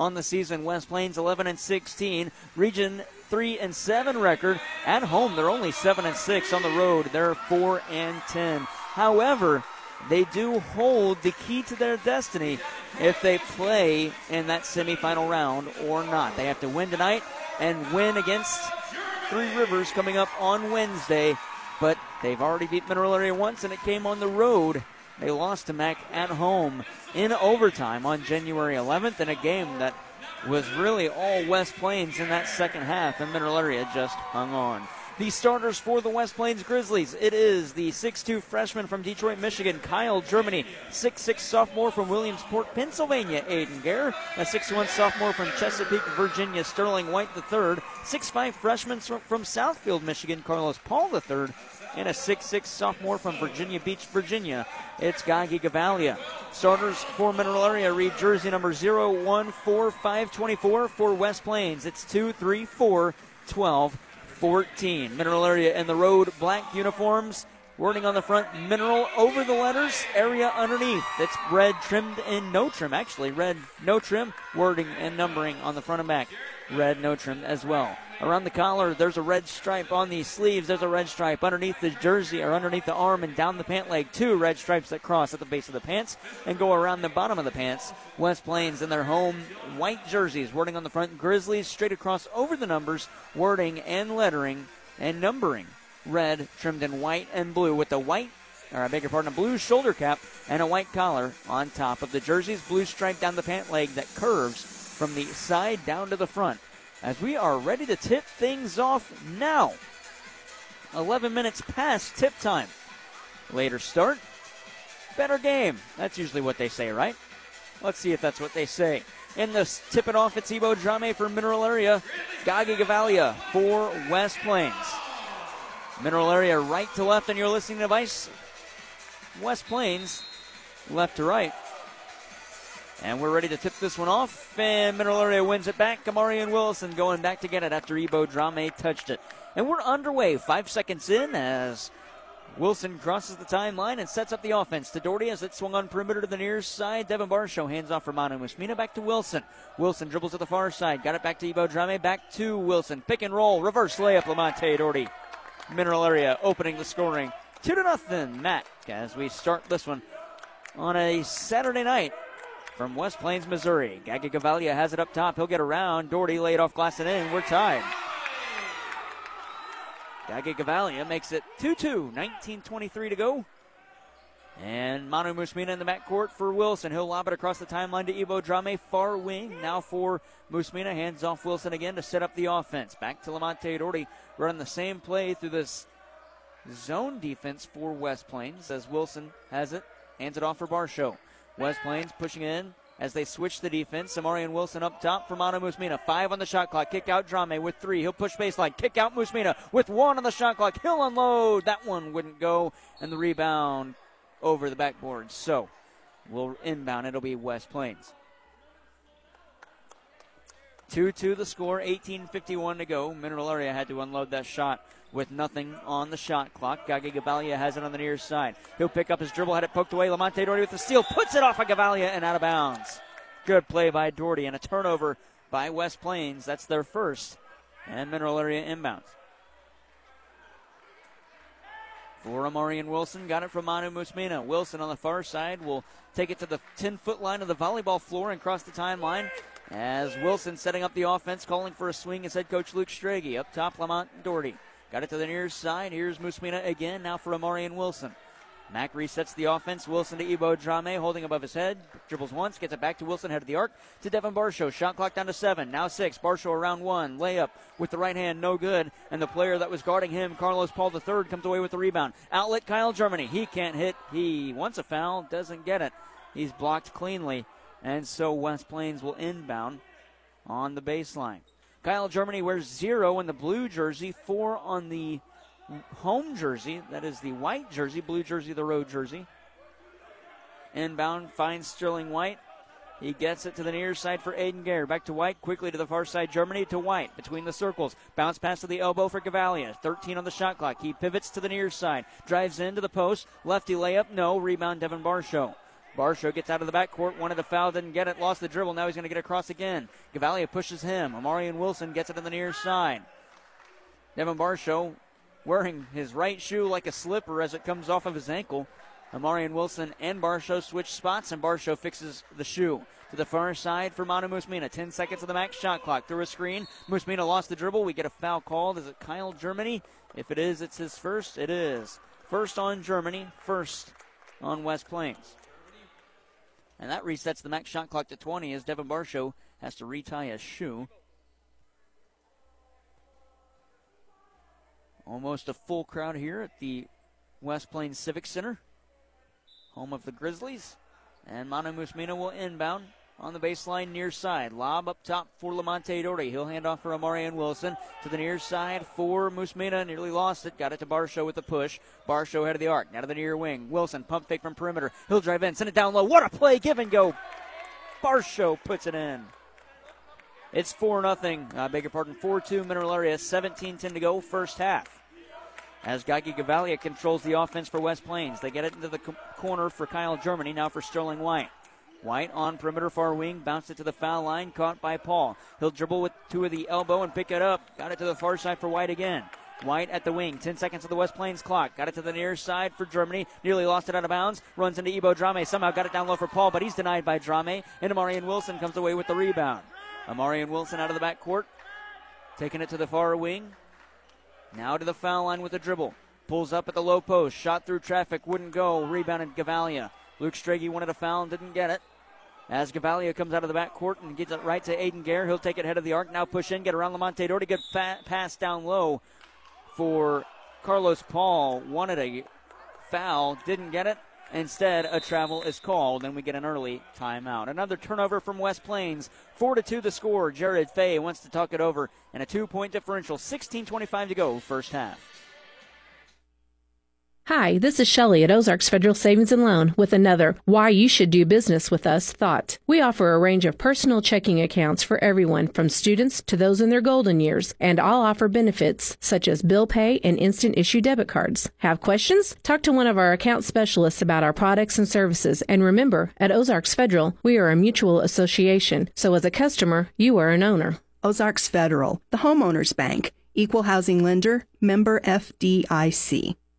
on the season. West Plains 11 and 16, Region 3 and 7 record. At home, they're only 7 and 6. On the road, they're 4 and 10. However, they do hold the key to their destiny if they play in that semifinal round or not. They have to win tonight and win against Three Rivers coming up on Wednesday. But they've already beat Mineral Area once, and it came on the road. They lost to Mac at home in overtime on January 11th in a game that was really all West Plains in that second half, and Mineral Area just hung on. The starters for the West Plains Grizzlies. It is the 6'2 freshman from Detroit, Michigan, Kyle Germany. 6'6 sophomore from Williamsport, Pennsylvania, Aiden Gare. A 6'1 sophomore from Chesapeake, Virginia, Sterling White III. 6'5 freshman from Southfield, Michigan, Carlos Paul III. And a 6'6 sophomore from Virginia Beach, Virginia. It's Gagi Gavalia. Starters for Mineral Area read jersey number 014524 for West Plains. It's 2 3 4 12 14. Mineral area in the road, black uniforms. Wording on the front, mineral over the letters, area underneath. That's red trimmed in no trim, actually. Red no trim, wording and numbering on the front and back. Red no trim as well. Around the collar, there's a red stripe on the sleeves. There's a red stripe underneath the jersey or underneath the arm and down the pant leg. Two red stripes that cross at the base of the pants and go around the bottom of the pants. West Plains in their home white jerseys. Wording on the front, Grizzlies straight across over the numbers. Wording and lettering and numbering. Red trimmed in white and blue with the white or I beg your pardon, a blue shoulder cap and a white collar on top of the jerseys. Blue stripe down the pant leg that curves from the side down to the front as we are ready to tip things off now. 11 minutes past tip time. Later start, better game. That's usually what they say, right? Let's see if that's what they say. In the tip it off, it's Ebo Drame for Mineral Area. Gagi Gavalia for West Plains. Mineral Area right to left on your listening device. West Plains left to right. And we're ready to tip this one off. And Mineral Area wins it back. Kamarian Wilson going back to get it after Ebo Drame touched it. And we're underway. Five seconds in as Wilson crosses the timeline and sets up the offense to Doherty as it swung on perimeter to the near side. Devin Barshow hands off for Manu Musmina back to Wilson. Wilson dribbles to the far side. Got it back to Ebo Drame. Back to Wilson. Pick and roll. Reverse layup. Lamonte Doherty. Mineral Area opening the scoring. Two to nothing. Matt as we start this one on a Saturday night from West Plains, Missouri. Gagi Gavalia has it up top. He'll get around. Doherty laid off glass and in. We're tied. Gagi Gavalia makes it 2 2, 19.23 to go. And Manu Musmina in the backcourt for Wilson. He'll lob it across the timeline to Ebo Drame, far wing. Now for Musmina, hands off Wilson again to set up the offense. Back to Lamonte Doherty, running the same play through this zone defense for West Plains as Wilson has it, hands it off for Barshow. West Plains pushing in as they switch the defense. Samarian Wilson up top for Manu Musmina. Five on the shot clock. Kick out Drame with three. He'll push baseline. Kick out Musmina with one on the shot clock. He'll unload. That one wouldn't go. And the rebound over the backboard. So we'll inbound. It'll be West Plains. 2 2 the score, 18.51 to go. Mineral Area had to unload that shot with nothing on the shot clock. Gagi Gavalia has it on the near side. He'll pick up his dribble, had it poked away. Lamonte Doherty with the steal, puts it off of Gavalia and out of bounds. Good play by Doherty and a turnover by West Plains. That's their first. And Mineral Area inbounds. For Amarian Wilson, got it from Manu Musmina. Wilson on the far side will take it to the 10 foot line of the volleyball floor and cross the timeline. As Wilson setting up the offense, calling for a swing is head coach Luke Strage. Up top, Lamonte Doherty. Got it to the near side. Here's Musmina again, now for Amarian Wilson. Mack resets the offense. Wilson to Ebo Drame, holding above his head. Dribbles once, gets it back to Wilson, head of the arc. To Devin Barshow. Shot clock down to seven. Now six. Barshow around one. Layup with the right hand, no good. And the player that was guarding him, Carlos Paul III, comes away with the rebound. Outlet Kyle Germany. He can't hit. He wants a foul, doesn't get it. He's blocked cleanly. And so West Plains will inbound on the baseline. Kyle Germany wears zero in the blue jersey, four on the home jersey. That is the white jersey, blue jersey, the road jersey. Inbound finds Sterling White. He gets it to the near side for Aiden Gare. Back to White, quickly to the far side, Germany to White between the circles. Bounce pass to the elbow for Gavalia. 13 on the shot clock. He pivots to the near side, drives into the post. Lefty layup, no. Rebound, Devin Barshow. Barshow gets out of the backcourt, wanted the foul, didn't get it, lost the dribble. Now he's going to get across again. Gavalia pushes him. Amarian Wilson gets it to the near side. Devin Barshow wearing his right shoe like a slipper as it comes off of his ankle. Amarian Wilson and Barshow switch spots, and Barshow fixes the shoe. To the far side for Manu Musmina. 10 seconds of the max shot clock. Through a screen. Musmina lost the dribble. We get a foul called. Is it Kyle Germany? If it is, it's his first. It is. First on Germany, first on West Plains. And that resets the max shot clock to 20 as Devin Barshow has to retie a shoe. Almost a full crowd here at the West Plains Civic Center, home of the Grizzlies. And Manu Musmina will inbound on the baseline near side. Lob up top for Lamonte Doherty. He'll hand off for Amarian Wilson to the near side for Musmina. Nearly lost it. Got it to Barshow with a push. Barshow head of the arc. Now to the near wing. Wilson pump fake from perimeter. He'll drive in. Send it down low. What a play. Give and go. Barshow puts it in. It's 4 0. I beg your pardon. 4 2 Mineral Area. 17 10 to go. First half. As Gagi Gavalia controls the offense for West Plains. They get it into the corner for Kyle Germany. Now for Sterling White. White on perimeter far wing, bounced it to the foul line, caught by Paul. He'll dribble with two of the elbow and pick it up. Got it to the far side for White again. White at the wing, 10 seconds of the West Plains clock. Got it to the near side for Germany. Nearly lost it out of bounds. Runs into Ebo Drame. Somehow got it down low for Paul, but he's denied by Drame. And Amarian Wilson comes away with the rebound. Amarian Wilson out of the back court, taking it to the far wing. Now to the foul line with the dribble. Pulls up at the low post. Shot through traffic. Wouldn't go. Rebounded Gavalia. Luke Strage wanted a foul and didn't get it. As Gavalia comes out of the backcourt and gets it right to Aiden Gare, he'll take it head of the arc. Now push in, get around Lamonte Doherty. Good fa- pass down low for Carlos Paul. Wanted a foul, didn't get it. Instead, a travel is called, and we get an early timeout. Another turnover from West Plains. Four to two, the score. Jared Fay wants to talk it over, and a two-point differential. 16:25 to go, first half. Hi, this is Shelley at Ozarks Federal Savings and Loan with another Why You Should Do Business with Us thought. We offer a range of personal checking accounts for everyone from students to those in their golden years, and all offer benefits such as bill pay and instant issue debit cards. Have questions? Talk to one of our account specialists about our products and services. And remember, at Ozarks Federal, we are a mutual association, so as a customer, you are an owner. Ozarks Federal, the homeowners bank, equal housing lender, member FDIC.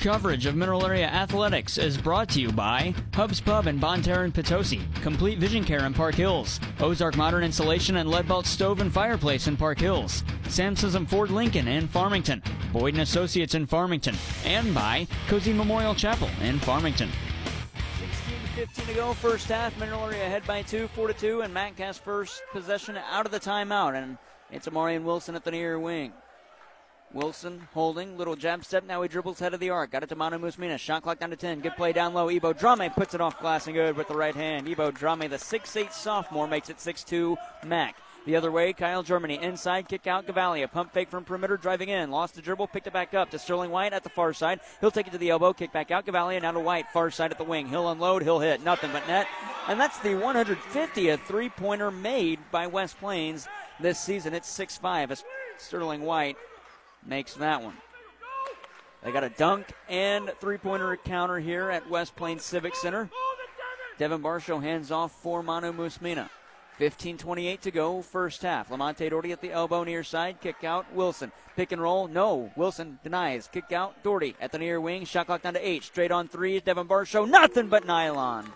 Coverage of Mineral Area Athletics is brought to you by Hubs Pub in and Potosi, Complete Vision Care in Park Hills, Ozark Modern Insulation and Leadbelt Stove and Fireplace in Park Hills, Samson's and Ford Lincoln in Farmington, Boyd Associates in Farmington, and by Cozy Memorial Chapel in Farmington. 15 to go, first half. Mineral Area ahead by two, four to two, and Matt Cass first possession out of the timeout, and it's Amarian Wilson at the near wing. Wilson holding, little jab step. Now he dribbles head of the arc. Got it to Manu Musmina. Shot clock down to 10. Good play down low. Ebo Drame puts it off glass and good with the right hand. Ebo Drame, the 6'8 sophomore, makes it 6'2 Mac. The other way, Kyle Germany. Inside, kick out Gavalia. Pump fake from perimeter, driving in. Lost the dribble, picked it back up to Sterling White at the far side. He'll take it to the elbow, kick back out Gavalia. Now to White, far side at the wing. He'll unload, he'll hit. Nothing but net. And that's the 150th three pointer made by West Plains this season. It's 6 5 as Sterling White makes that one. They got a dunk and three pointer counter here at West Plains Civic Center. Devin Barshow hands off for Manu Musmina. 15 28 to go, first half. Lamonte Doherty at the elbow near side. Kick out. Wilson. Pick and roll. No. Wilson denies. Kick out. Doherty at the near wing. Shot clock down to eight. Straight on three. Devin Barshow. Nothing but nylon.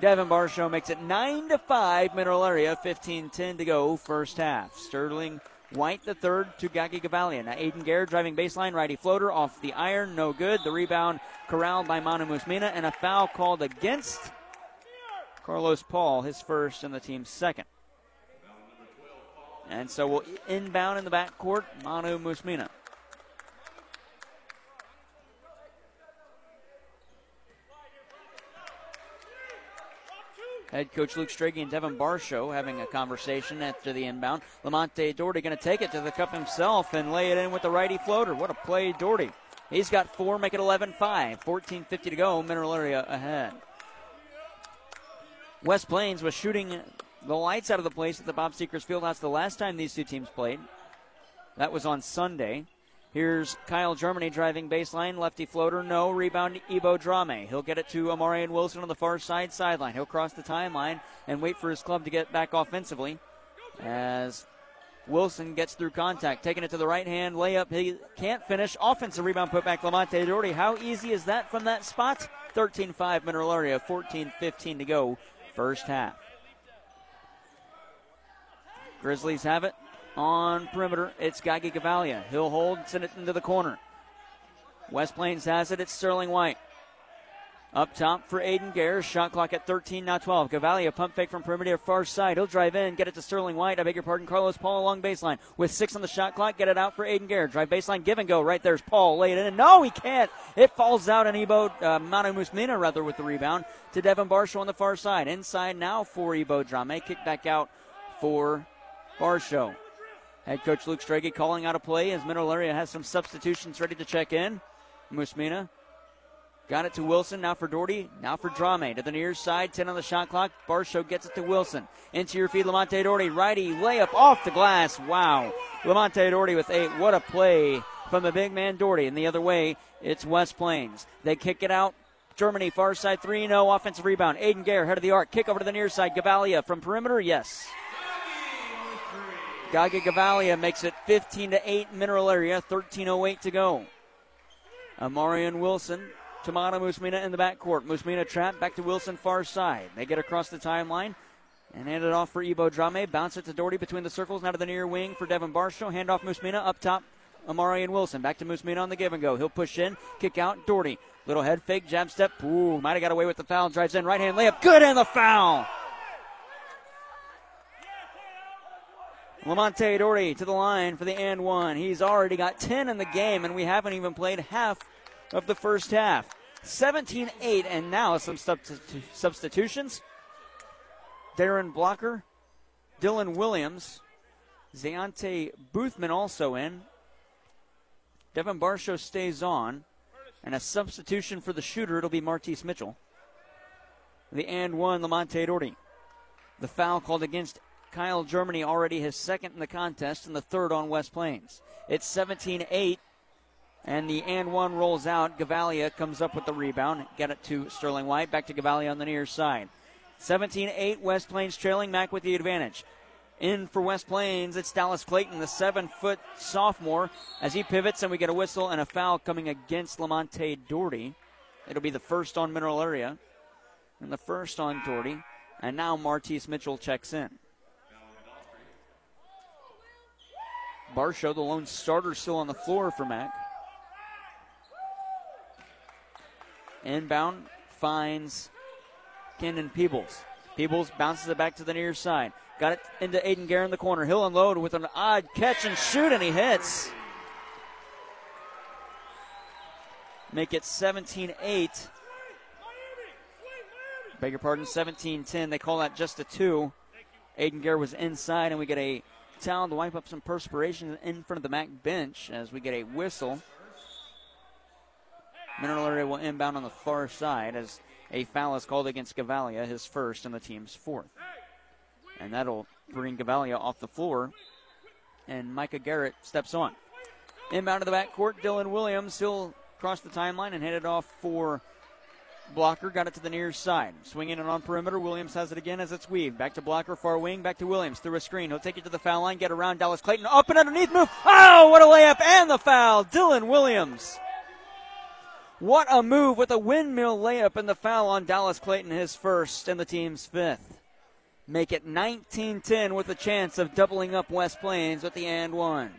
Devin Barshow makes it 9 to 5. Mineral area. 15 10 to go, first half. Sterling White the third to Gagi Gavalia. Now Aiden Gare driving baseline, righty floater off the iron, no good. The rebound corralled by Manu Musmina and a foul called against Carlos Paul, his first and the team's second. And so we'll inbound in the backcourt, Manu Musmina. Head coach Luke Strage and Devin Barshow having a conversation after the inbound. Lamonte Doherty going to take it to the cup himself and lay it in with the righty floater. What a play, Doherty. He's got four, make it 11 5. 14.50 to go. Mineral area ahead. West Plains was shooting the lights out of the place at the Bob Seekers Fieldhouse the last time these two teams played. That was on Sunday. Here's Kyle Germany driving baseline, lefty floater, no. Rebound, Ebo Drame. He'll get it to Amarian Wilson on the far side sideline. He'll cross the timeline and wait for his club to get back offensively as Wilson gets through contact, taking it to the right hand layup. He can't finish. Offensive rebound put back Lamonte Doherty. How easy is that from that spot? 13 5 Mineral Area, 14 15 to go, first half. Grizzlies have it on perimeter. It's Gage Gavalia. He'll hold, and send it into the corner. West Plains has it. It's Sterling White. Up top for Aiden Gare. Shot clock at 13, now 12. Gavalia pump fake from perimeter far side. He'll drive in, get it to Sterling White. I beg your pardon. Carlos Paul along baseline. With six on the shot clock, get it out for Aiden Gare. Drive baseline, give and go. Right there's Paul. Lay it in. No, he can't. It falls out, and Ebo, uh, Manu Musmina rather, with the rebound to Devin Barshow on the far side. Inside now for Ebo Drame. Kick back out for Barshow. Head coach Luke Strage calling out a play as Mineral Area has some substitutions ready to check in. Musmina got it to Wilson. Now for Doherty. Now for Drame. To the near side. 10 on the shot clock. Barshow gets it to Wilson. Into your feed, Lamonte Doherty. Righty layup off the glass. Wow. Lamonte Doherty with eight. What a play from the big man Doherty. And the other way, it's West Plains. They kick it out. Germany, far side 3 0. Offensive rebound. Aiden Gare, head of the arc. Kick over to the near side. Gavalia from perimeter. Yes. Gage Gavalia makes it 15 to 8 Mineral Area, 13.08 to go. Amarian Wilson, Tamana Musmina in the backcourt. Musmina trapped back to Wilson far side. They get across the timeline and hand it off for Ebo Drame. Bounce it to Doherty between the circles. Now to the near wing for Devin Barshow. Hand off Musmina up top. Amarian Wilson back to Musmina on the give and go. He'll push in, kick out. Doherty. Little head fake, jab step. Ooh, might have got away with the foul. Drives in, right hand layup. Good and the foul. Lamonte Doherty to the line for the and one. He's already got 10 in the game, and we haven't even played half of the first half. 17 8, and now some substitu- substitutions. Darren Blocker, Dylan Williams, Zayante Boothman also in. Devin Barshow stays on, and a substitution for the shooter, it'll be Martise Mitchell. The and one, Lamonte Doherty. The foul called against Kyle Germany already his second in the contest and the third on West Plains. It's 17 8, and the and one rolls out. Gavalia comes up with the rebound. Get it to Sterling White. Back to Gavalia on the near side. 17 8, West Plains trailing. Mack with the advantage. In for West Plains, it's Dallas Clayton, the seven foot sophomore, as he pivots, and we get a whistle and a foul coming against Lamonte Doherty. It'll be the first on Mineral Area, and the first on Doherty. And now Martise Mitchell checks in. Barshow, the lone starter, still on the floor for Mac. Inbound finds Kendon Peebles. Peebles bounces it back to the near side. Got it into Aiden Gare in the corner. He'll unload with an odd catch and shoot, and he hits. Make it 17 8. Beg your pardon, 17 10. They call that just a two. Aiden Gare was inside, and we get a towel to wipe up some perspiration in front of the MAC bench as we get a whistle. Mineral Area will inbound on the far side as a foul is called against Gavalia, his first and the team's fourth. And that'll bring Gavalia off the floor. And Micah Garrett steps on. Inbound to the backcourt, Dylan Williams. He'll cross the timeline and head it off for Blocker. Got it to the near side. Swinging it on perimeter. Williams has it again as it's weaved. Back to Blocker, far wing. Back to Williams through a screen. He'll take it to the foul line, get around Dallas Clayton. Up and underneath move. Oh, what a layup and the foul. Dylan Williams. What a move with a windmill layup and the foul on Dallas Clayton, his first and the team's fifth. Make it 19 10 with a chance of doubling up West Plains with the and one.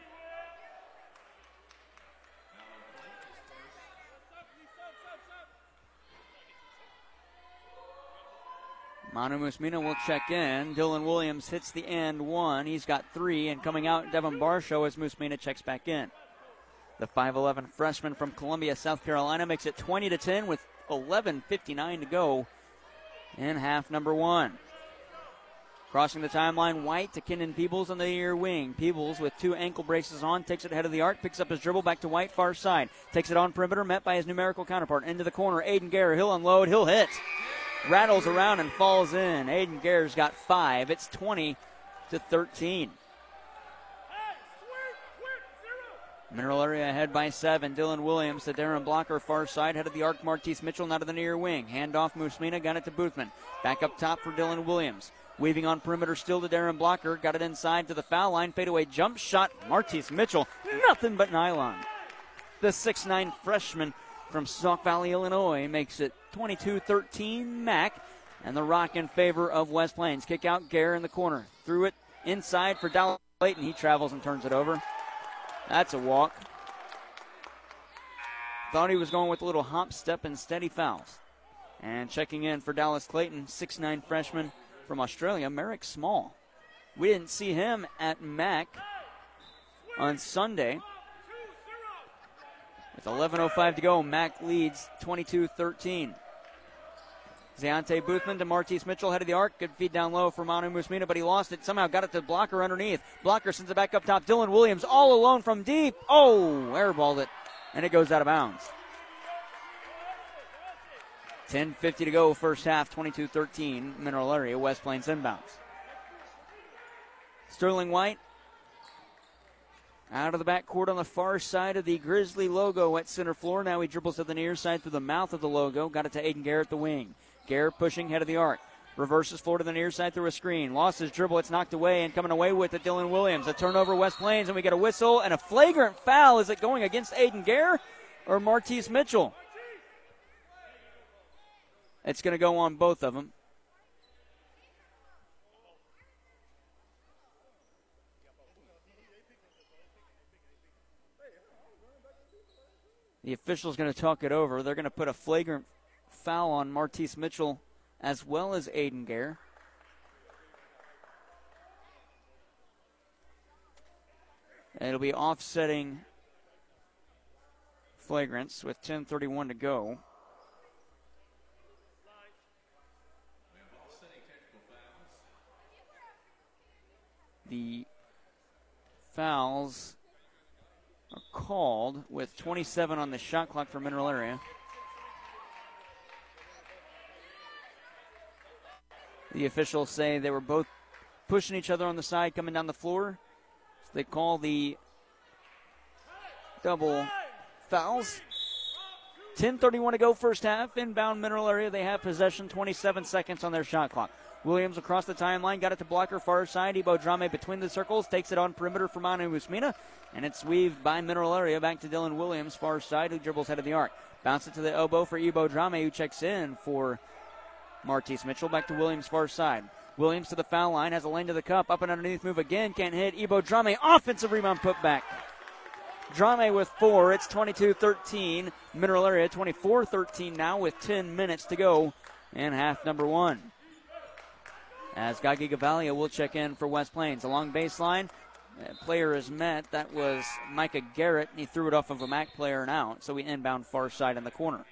Manu Musmina will check in. Dylan Williams hits the end one. He's got three, and coming out, Devin Barshow as Musmina checks back in. The 5'11 freshman from Columbia, South Carolina, makes it 20 to 10 with 11:59 to go in half number one. Crossing the timeline, White to Kenan Peebles on the near wing. Peebles with two ankle braces on takes it ahead of the arc, picks up his dribble back to White, far side. Takes it on perimeter, met by his numerical counterpart. Into the corner, Aiden Gare. He'll unload, he'll hit. Rattles around and falls in. Aiden Gare's got five. It's 20 to 13. Mineral area ahead by seven. Dylan Williams to Darren Blocker, far side. Head of the arc, Martise Mitchell, not of the near wing. Hand off, Musmina, got it to Boothman. Back up top for Dylan Williams. Weaving on perimeter still to Darren Blocker. Got it inside to the foul line. Fadeaway jump shot. Martise Mitchell. Nothing but nylon. The 6'9 freshman from Sauk Valley, Illinois makes it 22 13 Mac. And the rock in favor of West Plains. Kick out Gare in the corner. Threw it inside for Dallas Clayton. He travels and turns it over. That's a walk. Thought he was going with a little hop, step, and steady fouls. And checking in for Dallas Clayton, 6'9 freshman from Australia, Merrick Small. We didn't see him at MAC on Sunday. With 11.05 to go, MAC leads 22 13. Zayante Boothman to Martise Mitchell, head of the arc. Good feed down low for Manu Musmina, but he lost it. Somehow got it to Blocker underneath. Blocker sends it back up top. Dylan Williams all alone from deep. Oh, airballed it, and it goes out of bounds. 10.50 to go, first half, 22 13. Mineral area, West Plains inbounds. Sterling White out of the back court on the far side of the Grizzly logo at center floor. Now he dribbles to the near side through the mouth of the logo. Got it to Aiden Garrett, the wing. Garrett pushing head of the arc. Reverses floor to the near side through a screen. Lost his dribble. It's knocked away and coming away with it, Dylan Williams. A turnover, West Plains, and we get a whistle and a flagrant foul. Is it going against Aiden Gare or Martise Mitchell? It's going to go on both of them. The official's going to talk it over. They're going to put a flagrant foul on Martise Mitchell as well as Aiden Gare. It'll be offsetting flagrants with 10:31 to go. The fouls are called with 27 on the shot clock for Mineral Area. The officials say they were both pushing each other on the side coming down the floor. So they call the double fouls. 10:31 to go first half. Inbound Mineral Area. They have possession. 27 seconds on their shot clock. Williams across the timeline, got it to blocker far side. Ebo Drame between the circles, takes it on perimeter for Manu Musmina, and it's weaved by Mineral Area back to Dylan Williams, far side, who dribbles head of the arc. Bounce it to the elbow for Ebo Drame, who checks in for Martise Mitchell. Back to Williams, far side. Williams to the foul line, has a lane to the cup, up and underneath move again, can't hit. Ebo Drame, offensive rebound put back. Drame with four. It's 22 13. Mineral Area 24 13 now with 10 minutes to go in half number one. As Gagi Gavalia will check in for West Plains. Along baseline, player is met. That was Micah Garrett, and he threw it off of a MAC player and out. So we inbound far side in the corner.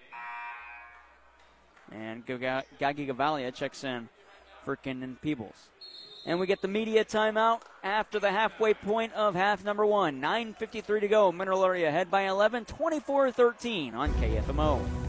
And Gagi Gavalia checks in for Kenan Peebles. And we get the media timeout after the halfway point of half number one. 9.53 to go. Mineral Area ahead by 11, 24 13 on KFMO.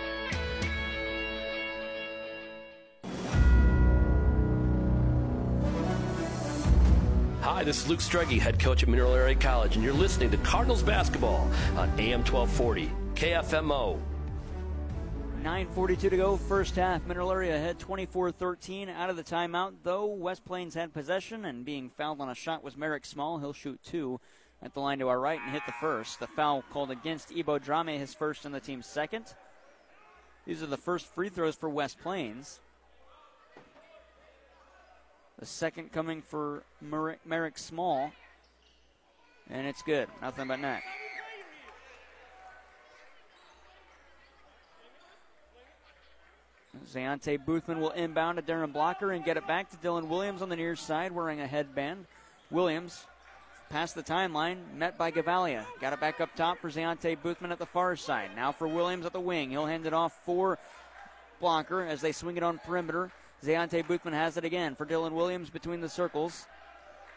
Hi, this is Luke Struggy, head coach at Mineral Area College, and you're listening to Cardinals basketball on AM 1240, KFMO. 9.42 to go, first half. Mineral Area ahead 24 13. Out of the timeout, though, West Plains had possession, and being fouled on a shot was Merrick Small. He'll shoot two at the line to our right and hit the first. The foul called against Ebo Drame, his first and the team's second. These are the first free throws for West Plains. The second coming for Merrick, Merrick Small. And it's good. Nothing but net. Zayante Boothman will inbound to Darren Blocker and get it back to Dylan Williams on the near side wearing a headband. Williams past the timeline, met by Gavalia. Got it back up top for Zayante Boothman at the far side. Now for Williams at the wing. He'll hand it off for Blocker as they swing it on perimeter. Zayante Boothman has it again for Dylan Williams between the circles.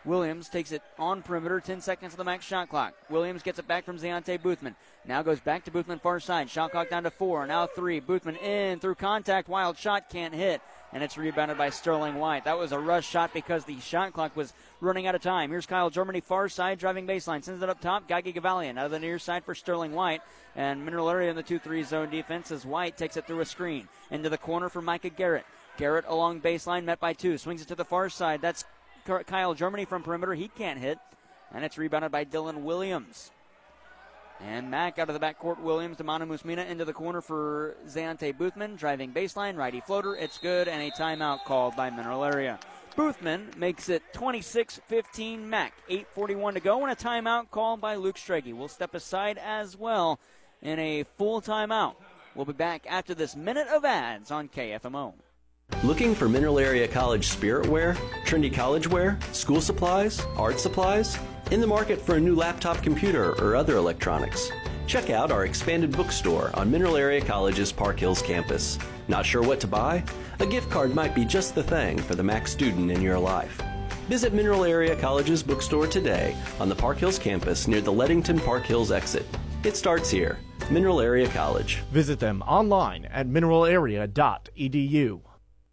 Williams takes it on perimeter, 10 seconds of the max shot clock. Williams gets it back from Zayante Boothman. Now goes back to Boothman far side. Shot clock down to four. Now three. Boothman in through contact. Wild shot can't hit. And it's rebounded by Sterling White. That was a rush shot because the shot clock was running out of time. Here's Kyle Germany far side driving baseline. Sends it up top. Gagi Gavalian out of the near side for Sterling White. And Mineral Area in the 2 3 zone defense as White takes it through a screen. Into the corner for Micah Garrett. Garrett along baseline, met by two. Swings it to the far side. That's Kyle Germany from perimeter. He can't hit. And it's rebounded by Dylan Williams. And Mack out of the backcourt. Williams to Manu Musmina into the corner for Zayante Boothman. Driving baseline, righty floater. It's good. And a timeout called by Mineral Area. Boothman makes it 26 15 Mack. 8.41 to go. And a timeout called by Luke Strege. We'll step aside as well in a full timeout. We'll be back after this minute of ads on KFMO. Looking for Mineral Area College spirit wear, trendy college wear, school supplies, art supplies? In the market for a new laptop computer or other electronics? Check out our expanded bookstore on Mineral Area College's Park Hills campus. Not sure what to buy? A gift card might be just the thing for the Mac student in your life. Visit Mineral Area College's bookstore today on the Park Hills campus near the Leadington Park Hills exit. It starts here. Mineral Area College. Visit them online at mineralarea.edu.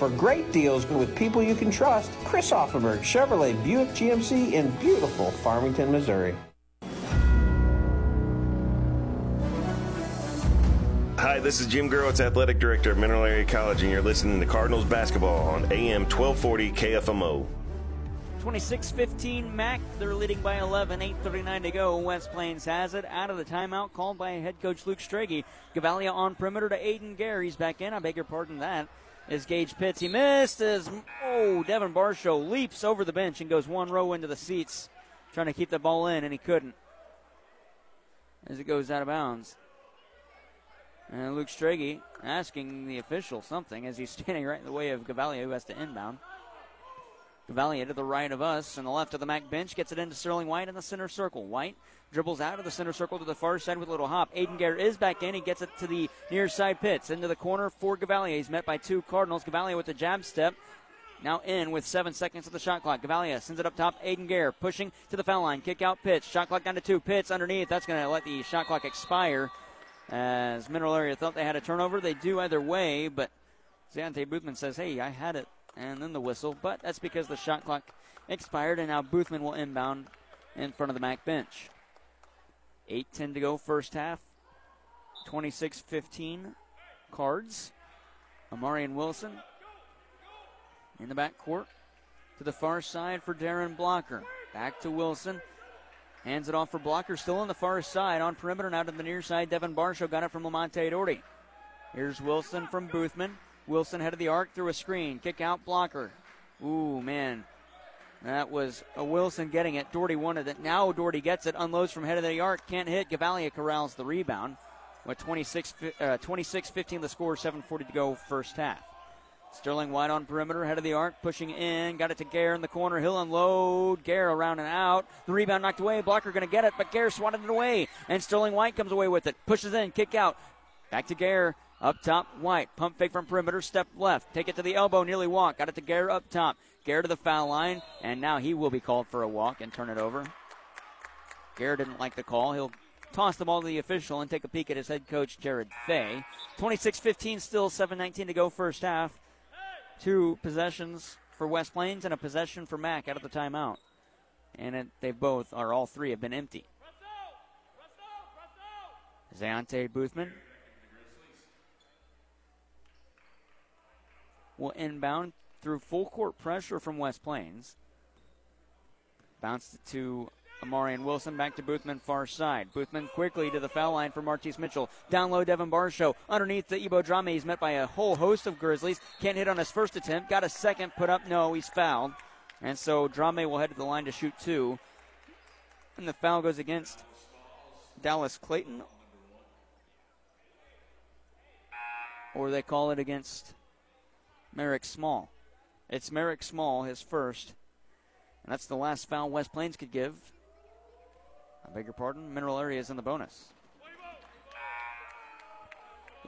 For great deals with people you can trust, Chris Auffenberg Chevrolet Buick GMC in beautiful Farmington, Missouri. Hi, this is Jim Gerwitz, Athletic Director of Mineral Area College, and you're listening to Cardinals basketball on AM 1240 KFMO. 26 15 Mac. They're leading by 11. 8.39 to go. West Plains has it out of the timeout called by head coach Luke Strege. Gavalia on perimeter to Aiden Gary. He's back in. I beg your pardon that is Gage Pitts. He missed as, oh, Devin Barshow leaps over the bench and goes one row into the seats, trying to keep the ball in, and he couldn't as it goes out of bounds. And Luke Strege asking the official something as he's standing right in the way of Gavalia, who has to inbound. Gavalia to the right of us, and the left of the MAC bench gets it into Sterling White in the center circle. White dribbles out of the center circle to the far side with a little hop. Aiden Garrett is back in. He gets it to the near side pits. Into the corner for Gavalia. He's met by two Cardinals. Gavalia with the jab step. Now in with seven seconds of the shot clock. Gavalia sends it up top. Aiden Garrett pushing to the foul line. Kick out pitch. Shot clock down to two. Pitts underneath. That's going to let the shot clock expire. As Mineral Area thought they had a turnover. They do either way, but Zayante Boothman says, hey, I had it, and then the whistle, but that's because the shot clock expired, and now Boothman will inbound in front of the MAC bench. 8 10 to go, first half. 26 15 cards. Amarian Wilson in the back court to the far side for Darren Blocker. Back to Wilson. Hands it off for Blocker, still on the far side. On perimeter now to the near side. Devin Barshow got it from Lamonte Doherty. Here's Wilson from Boothman. Wilson head of the arc through a screen. Kick out Blocker. Ooh, man. That was a Wilson getting it. Doherty wanted it. Now Doherty gets it. Unloads from head of the arc. Can't hit. Gavalia corrals the rebound. With 26, uh, 26 15 the score, 7.40 to go, first half. Sterling White on perimeter, head of the arc, pushing in, got it to Gare in the corner. He'll unload. Gare around and out. The rebound knocked away. Blocker going to get it, but Gare swatted it away. And Sterling White comes away with it. Pushes in, kick out. Back to Gare. Up top, White. Pump fake from perimeter, step left. Take it to the elbow, nearly walk. Got it to Gare up top. Gare to the foul line, and now he will be called for a walk and turn it over. Gare didn't like the call. He'll toss the ball to the official and take a peek at his head coach, Jared Fay. 26 15, still 7 19 to go, first half two possessions for West Plains and a possession for Mac out of the timeout. And it, they both, or all three, have been empty. Zayante Boothman will inbound through full court pressure from West Plains. Bounced to Amarian Wilson back to Boothman far side. Boothman quickly to the foul line for Martise Mitchell. Down low, Devin Barshow. Underneath the Ebo Drame, he's met by a whole host of Grizzlies. Can't hit on his first attempt. Got a second put up. No, he's fouled. And so Drame will head to the line to shoot two. And the foul goes against Dallas Clayton. Or they call it against Merrick Small. It's Merrick Small, his first. And that's the last foul West Plains could give. I beg your pardon. Mineral area is in the bonus.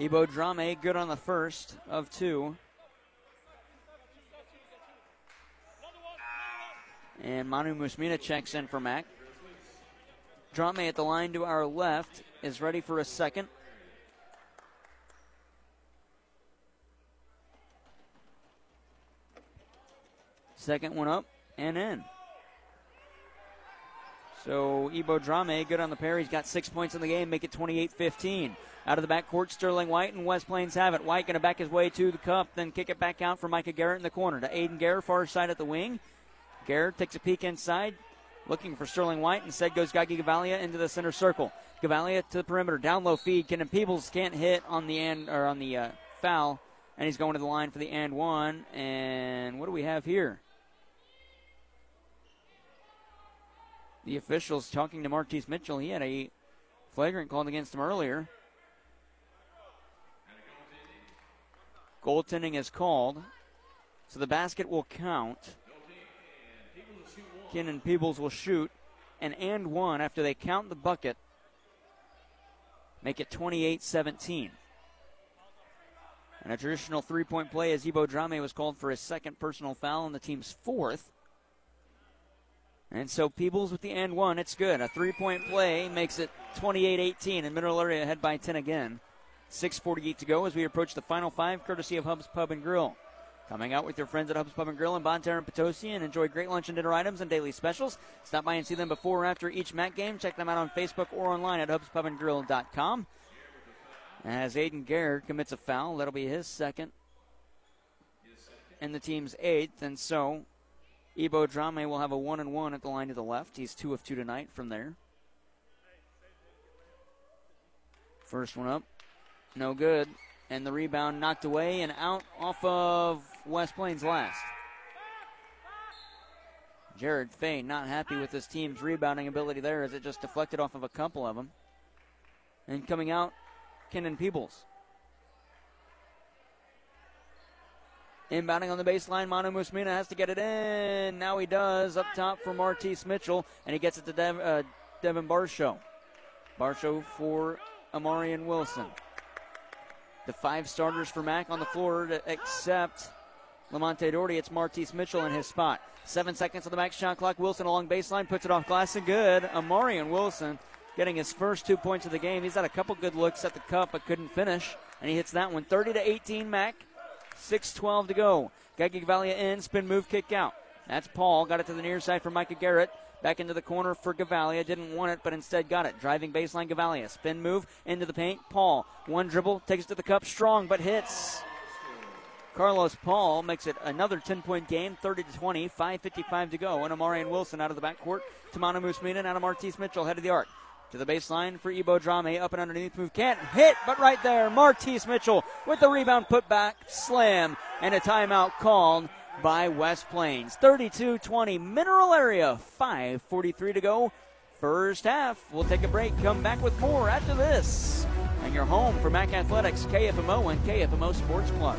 Ebo Drame good on the first of two. And Manu Musmina checks in for Mac. Drame at the line to our left is ready for a second. Second one up and in. So Ebo Drame, good on the pair. He's got six points in the game, make it 28-15. Out of the backcourt, Sterling White and West Plains have it. White going to back his way to the cup, then kick it back out for Micah Garrett in the corner to Aiden Garrett, far side at the wing. Garrett takes a peek inside, looking for Sterling White. Instead goes Gagi Gavalia into the center circle. Gavalia to the perimeter, down low feed. Kenan Peebles can't hit on the end or on the uh, foul, and he's going to the line for the and one. And what do we have here? The officials talking to Martise Mitchell. He had a flagrant called against him earlier. Goaltending is called, so the basket will count. Kenan Peebles will shoot an and one after they count the bucket, make it 28 17. And a traditional three point play as Ebo Drame was called for his second personal foul and the team's fourth. And so Peebles with the end one. It's good. A three point play makes it 28 18, and Mineral Area ahead by 10 again. 6.48 to go as we approach the final five, courtesy of Hub's Pub and Grill. Coming out with your friends at Hub's Pub and Grill in Bonne Terre and Potosi and enjoy great lunch and dinner items and daily specials. Stop by and see them before or after each MAC game. Check them out on Facebook or online at hubspubandgrill.com. As Aiden Garrett commits a foul, that'll be his second and the team's eighth. And so Ebo Drame will have a one and one at the line to the left. He's two of two tonight from there. First one up, no good. And the rebound knocked away and out off of West Plains last. Jared Fay not happy with his team's rebounding ability there as it just deflected off of a couple of them. And coming out, Kenan Peebles. Inbounding on the baseline, Manu Musmina has to get it in. Now he does up top for Martise Mitchell, and he gets it to Dev, uh, Devin Barshow. Barshow for Amarian Wilson. The five starters for Mac on the floor except Lamonte Doherty. It's Martise Mitchell in his spot. Seven seconds on the max shot clock. Wilson along baseline puts it off glass and good. Amarian Wilson getting his first two points of the game. He's had a couple good looks at the cup but couldn't finish, and he hits that one. 30 to 18 Mac. 6.12 to go. Gagi Gavalia in, spin move, kick out. That's Paul. Got it to the near side for Micah Garrett. Back into the corner for Gavalia. Didn't want it, but instead got it. Driving baseline Gavalia. Spin move into the paint. Paul. One dribble. Takes it to the cup. Strong, but hits. Carlos Paul makes it another 10 point game, 30 to 20, 5.55 to go. And Amarian Wilson out of the backcourt to Manu Musmina and out of Martise Mitchell, head of the arc. To the baseline for Ebo Drame, up and underneath move. Can't hit, but right there, Martise Mitchell with the rebound put back, slam, and a timeout called by West Plains. 32 20, mineral area, 5.43 to go. First half. We'll take a break, come back with more after this. And your home for MAC Athletics, KFMO, and KFMO Sports Plus.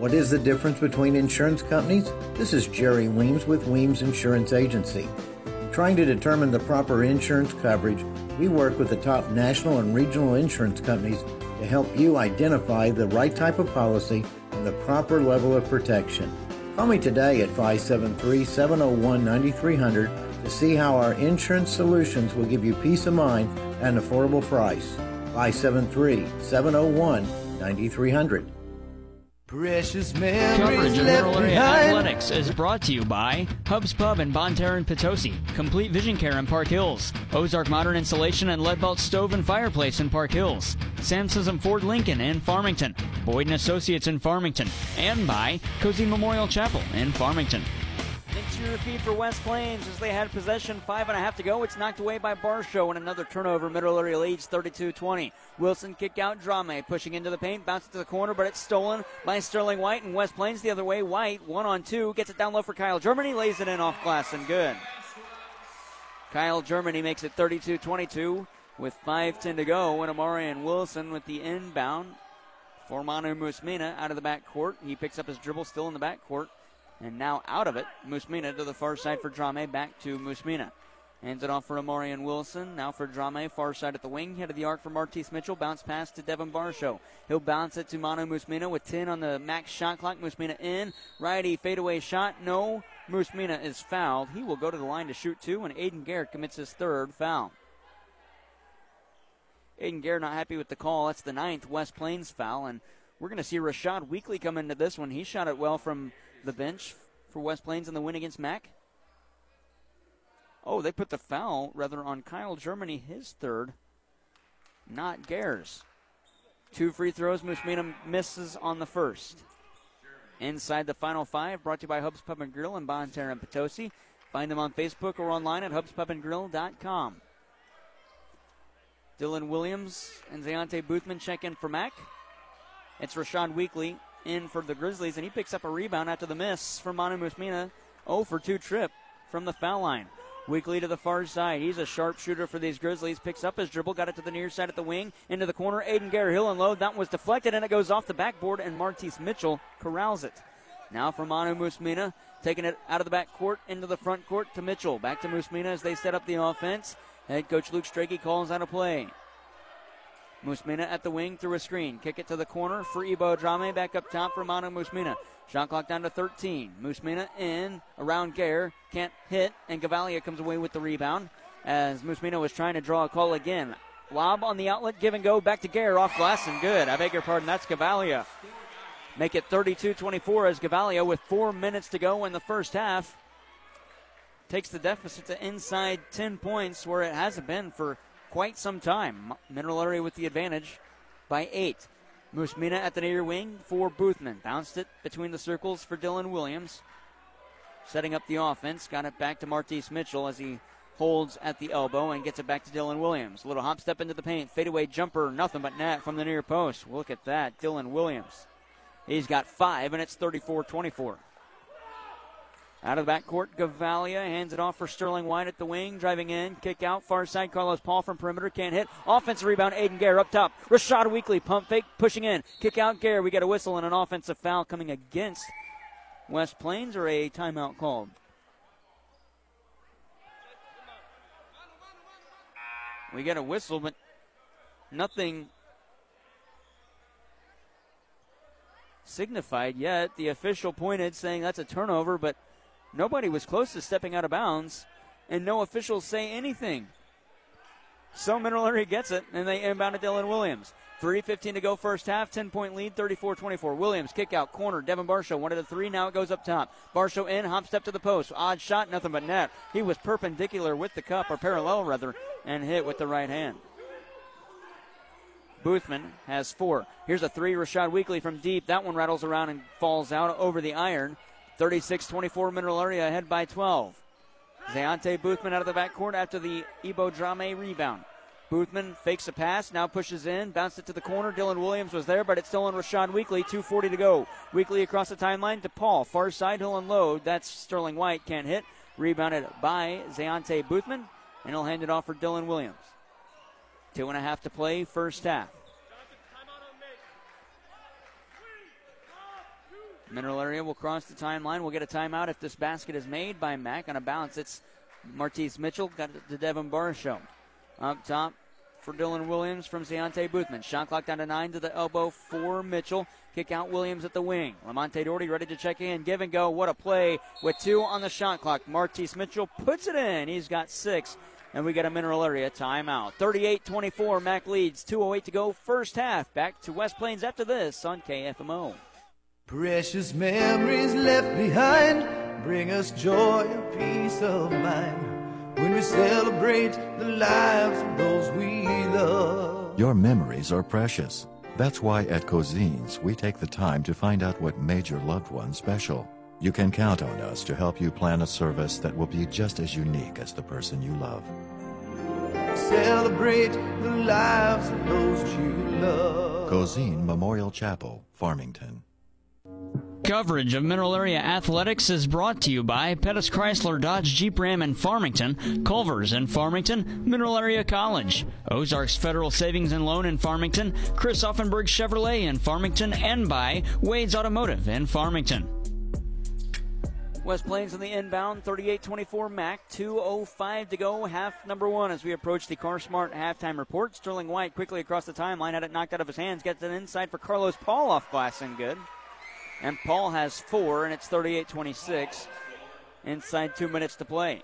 What is the difference between insurance companies? This is Jerry Weems with Weems Insurance Agency. Trying to determine the proper insurance coverage, we work with the top national and regional insurance companies to help you identify the right type of policy and the proper level of protection. Call me today at 573 701 9300 to see how our insurance solutions will give you peace of mind at an affordable price. 573 701 9300. Precious memories Coverage of left Mineral Area behind. Athletics is brought to you by Hub's Pub in and Potosi, Complete Vision Care in Park Hills, Ozark Modern Insulation and Leadbelt Stove and Fireplace in Park Hills, Samson's and Ford Lincoln in Farmington, Boyd and Associates in Farmington, and by Cozine Memorial Chapel in Farmington. Interior feed for West Plains as they had possession. Five and a half to go. It's knocked away by Barshow and another turnover. Mineral Area leads 32 20. Wilson kick out. Drame pushing into the paint. Bounces to the corner, but it's stolen by Sterling White. And West Plains the other way. White, one on two. Gets it down low for Kyle Germany. Lays it in off glass and good. Kyle Germany makes it 32 22 with 5.10 to go. And Amarian Wilson with the inbound for Manu Musmina out of the back court. He picks up his dribble still in the back court. And now out of it, Musmina to the far side for Drame, back to Musmina. Hands it off for Amarian Wilson. Now for Drame, far side at the wing. Head of the arc for Martise Mitchell. Bounce pass to Devin Barshow. He'll bounce it to Manu Musmina with 10 on the max shot clock. Musmina in. Righty fadeaway shot. No. Musmina is fouled. He will go to the line to shoot two, and Aiden Garrett commits his third foul. Aiden Garrett not happy with the call. That's the ninth West Plains foul, and we're going to see Rashad Weekly come into this one. He shot it well from the bench for West Plains in the win against Mac. Oh, they put the foul rather on Kyle Germany, his third, not Gares. Two free throws. Musmina misses on the first. Inside the final five, brought to you by Hubs Pub and Grill in Bonne Terre and Potosi. Find them on Facebook or online at hubspubandgrill.com. Dylan Williams and Zayante Boothman check in for Mac. It's Rashad Weekly in for the Grizzlies, and he picks up a rebound after the miss from Manu Musmina. 0 for 2 trip from the foul line. Weekly to the far side. He's a sharp shooter for these Grizzlies. Picks up his dribble, got it to the near side at the wing, into the corner. Aiden Garrett Hill and low. That was deflected, and it goes off the backboard, and Martise Mitchell corrals it. Now for Manu Musmina, taking it out of the back court into the front court to Mitchell. Back to Musmina as they set up the offense. Head coach Luke Strachey calls out a play. Musmina at the wing through a screen. Kick it to the corner for Ebo Drame. Back up top for Manu Musmina. Shot clock down to 13. Musmina in around Gare. Can't hit, and Gavalia comes away with the rebound as Musmina was trying to draw a call again. Lob on the outlet, give and go back to Gare off glass and good. I beg your pardon, that's Gavalia. Make it 32 24 as Gavalia, with four minutes to go in the first half, takes the deficit to inside 10 points where it hasn't been for quite some time. Mineral area with the advantage by eight. Musmina at the near wing for Boothman. Bounced it between the circles for Dylan Williams. Setting up the offense. Got it back to Martise Mitchell as he holds at the elbow and gets it back to Dylan Williams. A little hop step into the paint. Fadeaway jumper. Nothing but net from the near post. Look at that. Dylan Williams. He's got five, and it's 34 24. Out of the backcourt, Gavalia hands it off for Sterling White at the wing, driving in, kick out, far side, Carlos Paul from perimeter, can't hit. Offensive rebound, Aiden Gare up top. Rashad Weekly, pump fake, pushing in, kick out Gare. We got a whistle and an offensive foul coming against West Plains or a timeout called? We get a whistle, but nothing signified yet. The official pointed saying that's a turnover, but nobody was close to stepping out of bounds, and no officials say anything. So Mineral Area gets it, and they inbound to Dylan Williams. 3.15 to go first half, 10 point lead, 34 24. Williams kick out, corner, Devin Barshow, one of the three, now it goes up top. Barshow in, hop step to the post. Odd shot, nothing but net. He was perpendicular with the cup, or parallel rather, and hit with the right hand. Boothman has four. Here's a three, Rashad Weekly from deep. That one rattles around and falls out over the iron. 36 24 Mineral Area ahead by 12. Zayante Boothman out of the backcourt after the Ebo Drame rebound. Boothman fakes a pass, now pushes in, bounced it to the corner. Dylan Williams was there, but it's still on Rashad Weekly. 2.40 to go. Weekly across the timeline to Paul. Far side, he'll unload. That's Sterling White, can't hit. Rebounded by Zayante Boothman, and he'll hand it off for Dylan Williams. Two and a half to play, first half. Mineral Area will cross the timeline. We'll get a timeout if this basket is made by Mack on a bounce. It's Martise Mitchell, got it to Devin Barshow. Up top for Dylan Williams from Zayante Boothman. Shot clock down to nine to the elbow for Mitchell. Kick out Williams at the wing. Lamonte Doherty ready to check in. Give and go. What a play with two on the shot clock. Martise Mitchell puts it in. He's got six. And we get a mineral area timeout. 38 24. Mack leads. 2.08 to go. First half. Back to West Plains after this on KFMO. Precious memories left behind bring us joy and peace of mind when we celebrate the lives of those we love. Your memories are precious. That's why at Cozines we take the time to find out what made your loved one special. You can count on us to help you plan a service that will be just as unique as the person you love. Celebrate the lives of those you love. Cozine Memorial Chapel, Farmington. Coverage of Mineral Area Athletics is brought to you by Pettis Chrysler Dodge Jeep Ram in Farmington, Culver's in Farmington, Mineral Area College, Ozarks Federal Savings and Loan in Farmington, Chris Auffenberg Chevrolet in Farmington, and by Wade's Automotive in Farmington. West Plains in the inbound, 38-24 Mack, 2.05 to go, half number one as we approach the Car Smart halftime report. Sterling White quickly across the timeline, had it knocked out of his hands, gets it inside for Carlos Paul off glass and good. And Paul has four, and it's 38 26. Inside two minutes to play.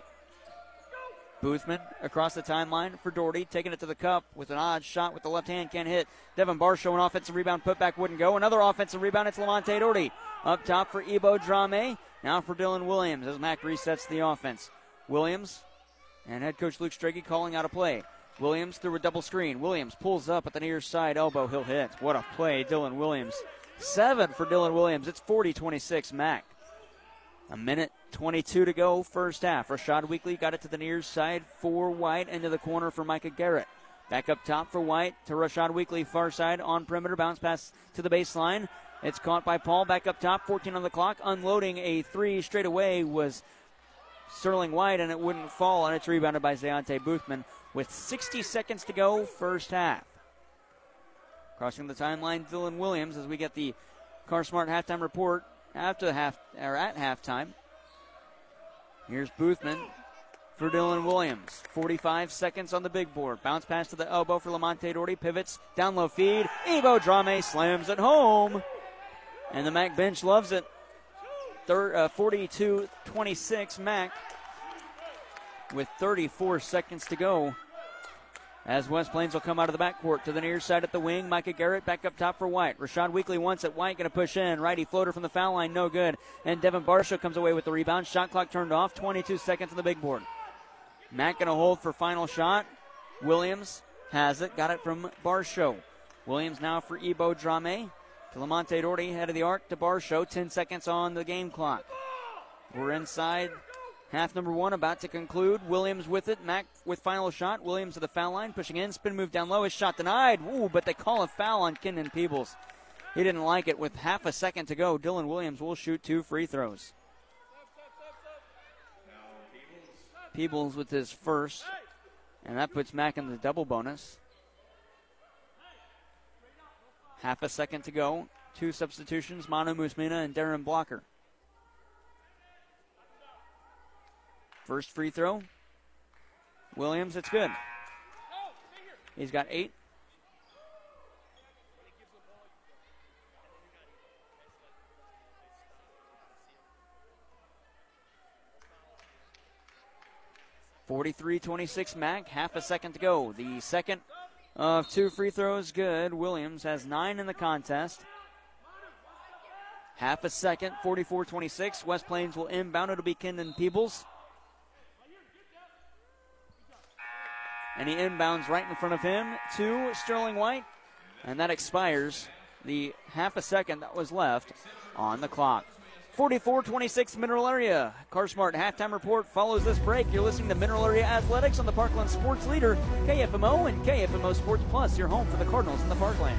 Boothman across the timeline for Doherty, taking it to the cup with an odd shot with the left hand, can't hit. Devin Barshow, an offensive rebound, putback wouldn't go. Another offensive rebound, it's Lamonte Doherty. Up top for Ebo Drame. Now for Dylan Williams as Mack resets the offense. Williams and head coach Luke Strachey calling out a play. Williams through a double screen. Williams pulls up at the near side elbow. He'll hit. What a play, Dylan Williams. Seven for Dylan Williams. It's 40 26 Mack. A minute 22 to go, first half. Rashad Weekly got it to the near side for White, into the corner for Micah Garrett. Back up top for White to Rashad Weekly, far side on perimeter, bounce pass to the baseline. It's caught by Paul, back up top, 14 on the clock. Unloading a three straight away was Sterling White, and it wouldn't fall, and it's rebounded by Zayante Boothman with 60 seconds to go, first half. Crossing the timeline, Dylan Williams as we get the Car Smart halftime report after half or at halftime. Here's Boothman for Dylan Williams. 45 seconds on the big board. Bounce pass to the elbow for Lamonte Doherty. Pivots. Down low feed. Ebo Drame slams it home. And the Mac bench loves it. uh, 42 26 Mac with 34 seconds to go. As West Plains will come out of the backcourt to the near side at the wing. Micah Garrett back up top for White. Rashad Weekly wants it. White going to push in. Righty floater from the foul line, no good. And Devin Barshow comes away with the rebound. Shot clock turned off. 22 seconds on the big board. Mack going to hold for final shot. Williams has it. Got it from Barshow. Williams now for Ebo Drame. To Lamonte Doherty, head of the arc to Barshow. 10 seconds on the game clock. We're inside Half number one about to conclude. Williams with it. Mack with final shot. Williams to the foul line, pushing in. Spin move down low. His shot denied. Ooh, but they call a foul on Kenan Peebles. He didn't like it. With half a second to go, Dylan Williams will shoot two free throws. Peebles with his first, and that puts Mack in the double bonus. Half a second to go. Two substitutions, Manu Musmina and Darren Blocker. First free throw. Williams, it's good. He's got eight. Forty-three, twenty-six. Mac, Half a second to go. The second of two free throws, good. Williams has nine in the contest. Half a second, 44-26. West Plains will inbound. It'll be Kenan Peebles. And he inbounds right in front of him to Sterling White. And that expires the half a second that was left on the clock. 44 26 Mineral Area. CarSmart halftime report follows this break. You're listening to Mineral Area Athletics on the Parkland Sports Leader, KFMO, and KFMO Sports Plus, your home for the Cardinals in the Parkland.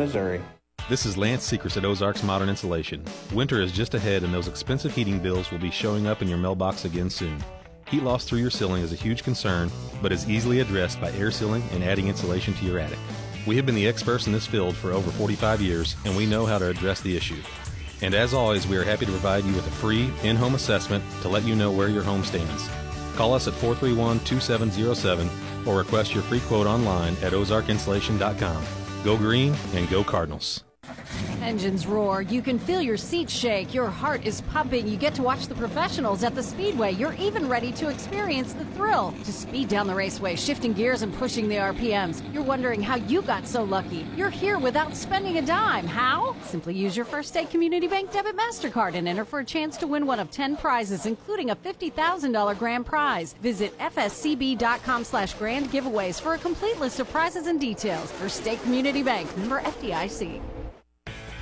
Missouri. This is Lance Secrets at Ozarks Modern Insulation. Winter is just ahead, and those expensive heating bills will be showing up in your mailbox again soon. Heat loss through your ceiling is a huge concern, but is easily addressed by air sealing and adding insulation to your attic. We have been the experts in this field for over 45 years, and we know how to address the issue. And as always, we are happy to provide you with a free in home assessment to let you know where your home stands. Call us at 431 2707 or request your free quote online at ozarkinsulation.com. Go green and go Cardinals. Engines roar. You can feel your seat shake. Your heart is pumping. You get to watch the professionals at the speedway. You're even ready to experience the thrill. To speed down the raceway, shifting gears and pushing the RPMs. You're wondering how you got so lucky. You're here without spending a dime. How? Simply use your First State Community Bank debit MasterCard and enter for a chance to win one of 10 prizes, including a $50,000 grand prize. Visit fscb.com slash grand giveaways for a complete list of prizes and details. First State Community Bank, member FDIC.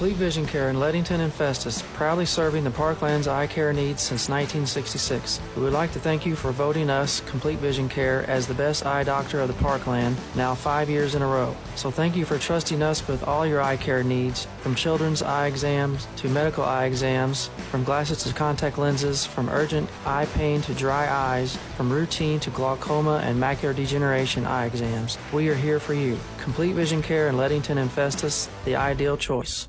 Complete Vision Care in Leadington and Festus, proudly serving the Parkland's eye care needs since 1966. We would like to thank you for voting us, Complete Vision Care, as the best eye doctor of the Parkland, now five years in a row. So thank you for trusting us with all your eye care needs, from children's eye exams to medical eye exams, from glasses to contact lenses, from urgent eye pain to dry eyes, from routine to glaucoma and macular degeneration eye exams. We are here for you. Complete Vision Care in Leadington and Festus, the ideal choice.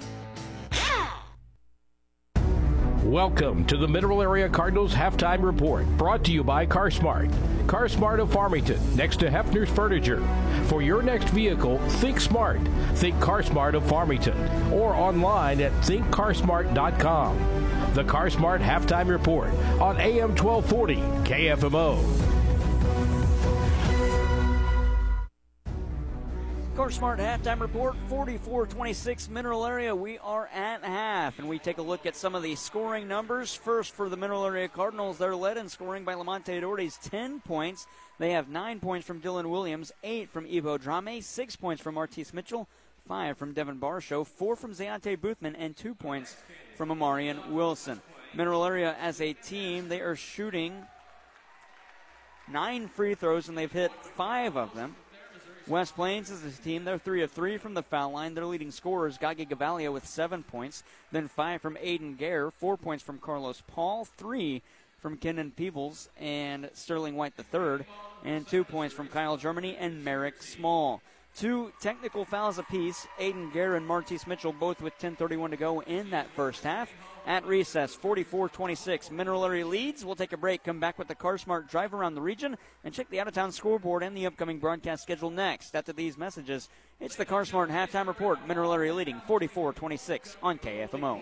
Welcome to the Mineral Area Cardinals halftime report, brought to you by CarSmart. CarSmart of Farmington, next to Hefner's Furniture. For your next vehicle, think smart. Think CarSmart of Farmington, or online at thinkcarsmart.com. The CarSmart halftime report on AM 1240 KFMO. CarSmart halftime report 44 26 Mineral Area. We are at half, and we take a look at some of the scoring numbers. First, for the Mineral Area Cardinals, they're led in scoring by Lamonte Doherty's 10 points. They have 9 points from Dylan Williams, 8 from Ebo Drame, 6 points from Artis Mitchell, 5 from Devin Barshow, 4 from Zayante Boothman, and 2 points from Amarian Wilson. Mineral Area as a team, they are shooting nine free throws, and they've hit five of them. West Plains is a team. They're three of three from the foul line. Their leading scorers, Gagi Gavalia with seven points, then five from Aiden Gare, four points from Carlos Paul, three from Kenan Peebles and Sterling White III, and two points from Kyle Germany and Merrick Small. Two technical fouls apiece. Aiden Gare and Martise Mitchell both with 10:31 to go in that first half. At recess, 44-26, Mineral Area leads. We'll take a break, come back with the CarSmart drive around the region, and check the out-of-town scoreboard and the upcoming broadcast schedule next. After these messages, it's the CarSmart halftime report. Mineral Area leading 44-26 on KFMO.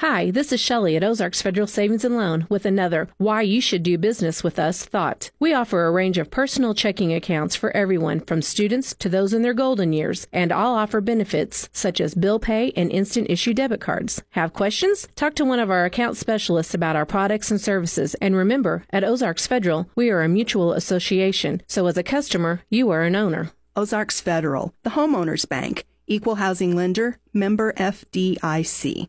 Hi, this is Shelley at Ozarks Federal Savings and Loan with another Why You Should Do Business with Us thought. We offer a range of personal checking accounts for everyone from students to those in their golden years, and all offer benefits such as bill pay and instant issue debit cards. Have questions? Talk to one of our account specialists about our products and services. And remember, at Ozarks Federal, we are a mutual association, so as a customer, you are an owner. Ozarks Federal, the homeowners bank, equal housing lender, member FDIC.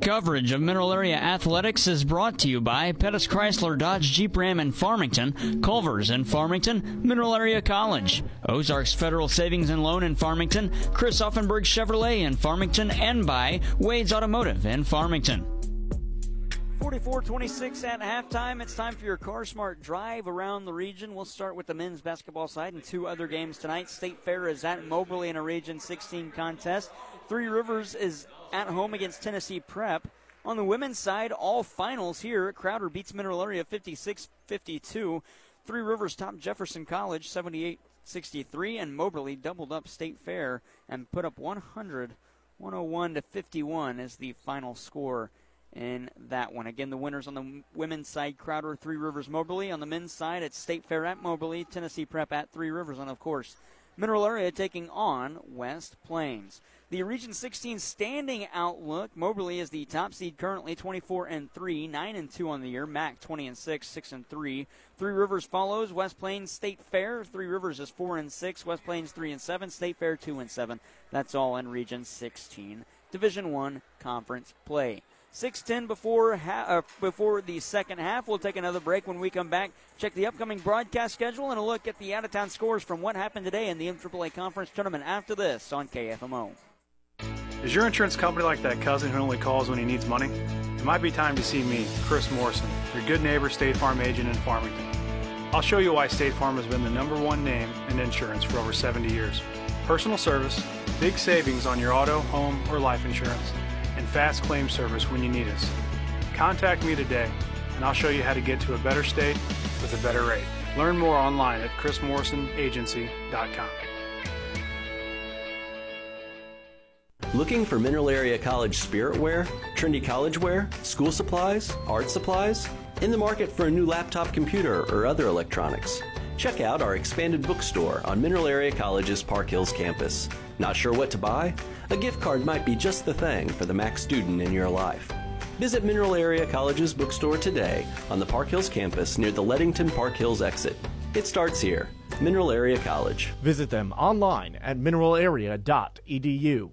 Coverage of Mineral Area Athletics is brought to you by Pettis Chrysler Dodge Jeep Ram in Farmington, Culver's in Farmington, Mineral Area College, Ozarks Federal Savings and Loan in Farmington, Chris Auffenberg Chevrolet in Farmington, and by Wade's Automotive in Farmington. 44-26 at halftime. It's time for your CarSmart drive around the region. We'll start with the men's basketball side and two other games tonight. State Fair is at Moberly in a Region 16 contest. Three Rivers is at home against Tennessee Prep. On the women's side, all finals here. Crowder beats Mineral Area 56-52. Three Rivers top Jefferson College 78-63, and Moberly doubled up State Fair and put up 100, 101 to 51 as the final score in that one. Again, the winners on the women's side, Crowder, Three Rivers, Moberly. On the men's side, it's State Fair at Moberly, Tennessee Prep at Three Rivers, and of course, Mineral Area taking on West Plains. The Region 16 standing outlook: Moberly is the top seed currently, 24 and 3, 9 and 2 on the year. Mac 20 and 6, 6 and 3. Three Rivers follows West Plains State Fair. Three Rivers is 4 and 6. West Plains 3 and 7. State Fair 2 and 7. That's all in Region 16. Division 1 conference play. 6:10 before ha- uh, before the second half. We'll take another break when we come back. Check the upcoming broadcast schedule and a look at the out-of-town scores from what happened today in the MAAA Conference Tournament. After this on KFMO. Is your insurance company like that cousin who only calls when he needs money? It might be time to see me, Chris Morrison, your good neighbor State Farm agent in Farmington. I'll show you why State Farm has been the number one name in insurance for over 70 years. Personal service, big savings on your auto, home, or life insurance, fast claim service when you need us. Contact me today, and I'll show you how to get to a better state with a better rate. Learn more online at chrismorrisonagency.com. Looking for Mineral Area College spirit wear, trendy college wear, school supplies, art supplies? In the market for a new laptop computer or other electronics? Check out our expanded bookstore on Mineral Area College's Park Hills campus. Not sure what to buy? A gift card might be just the thing for the Mac student in your life. Visit Mineral Area College's bookstore today on the Park Hills campus near the Leadington Park Hills exit. It starts here. Mineral Area College. Visit them online at mineralarea.edu.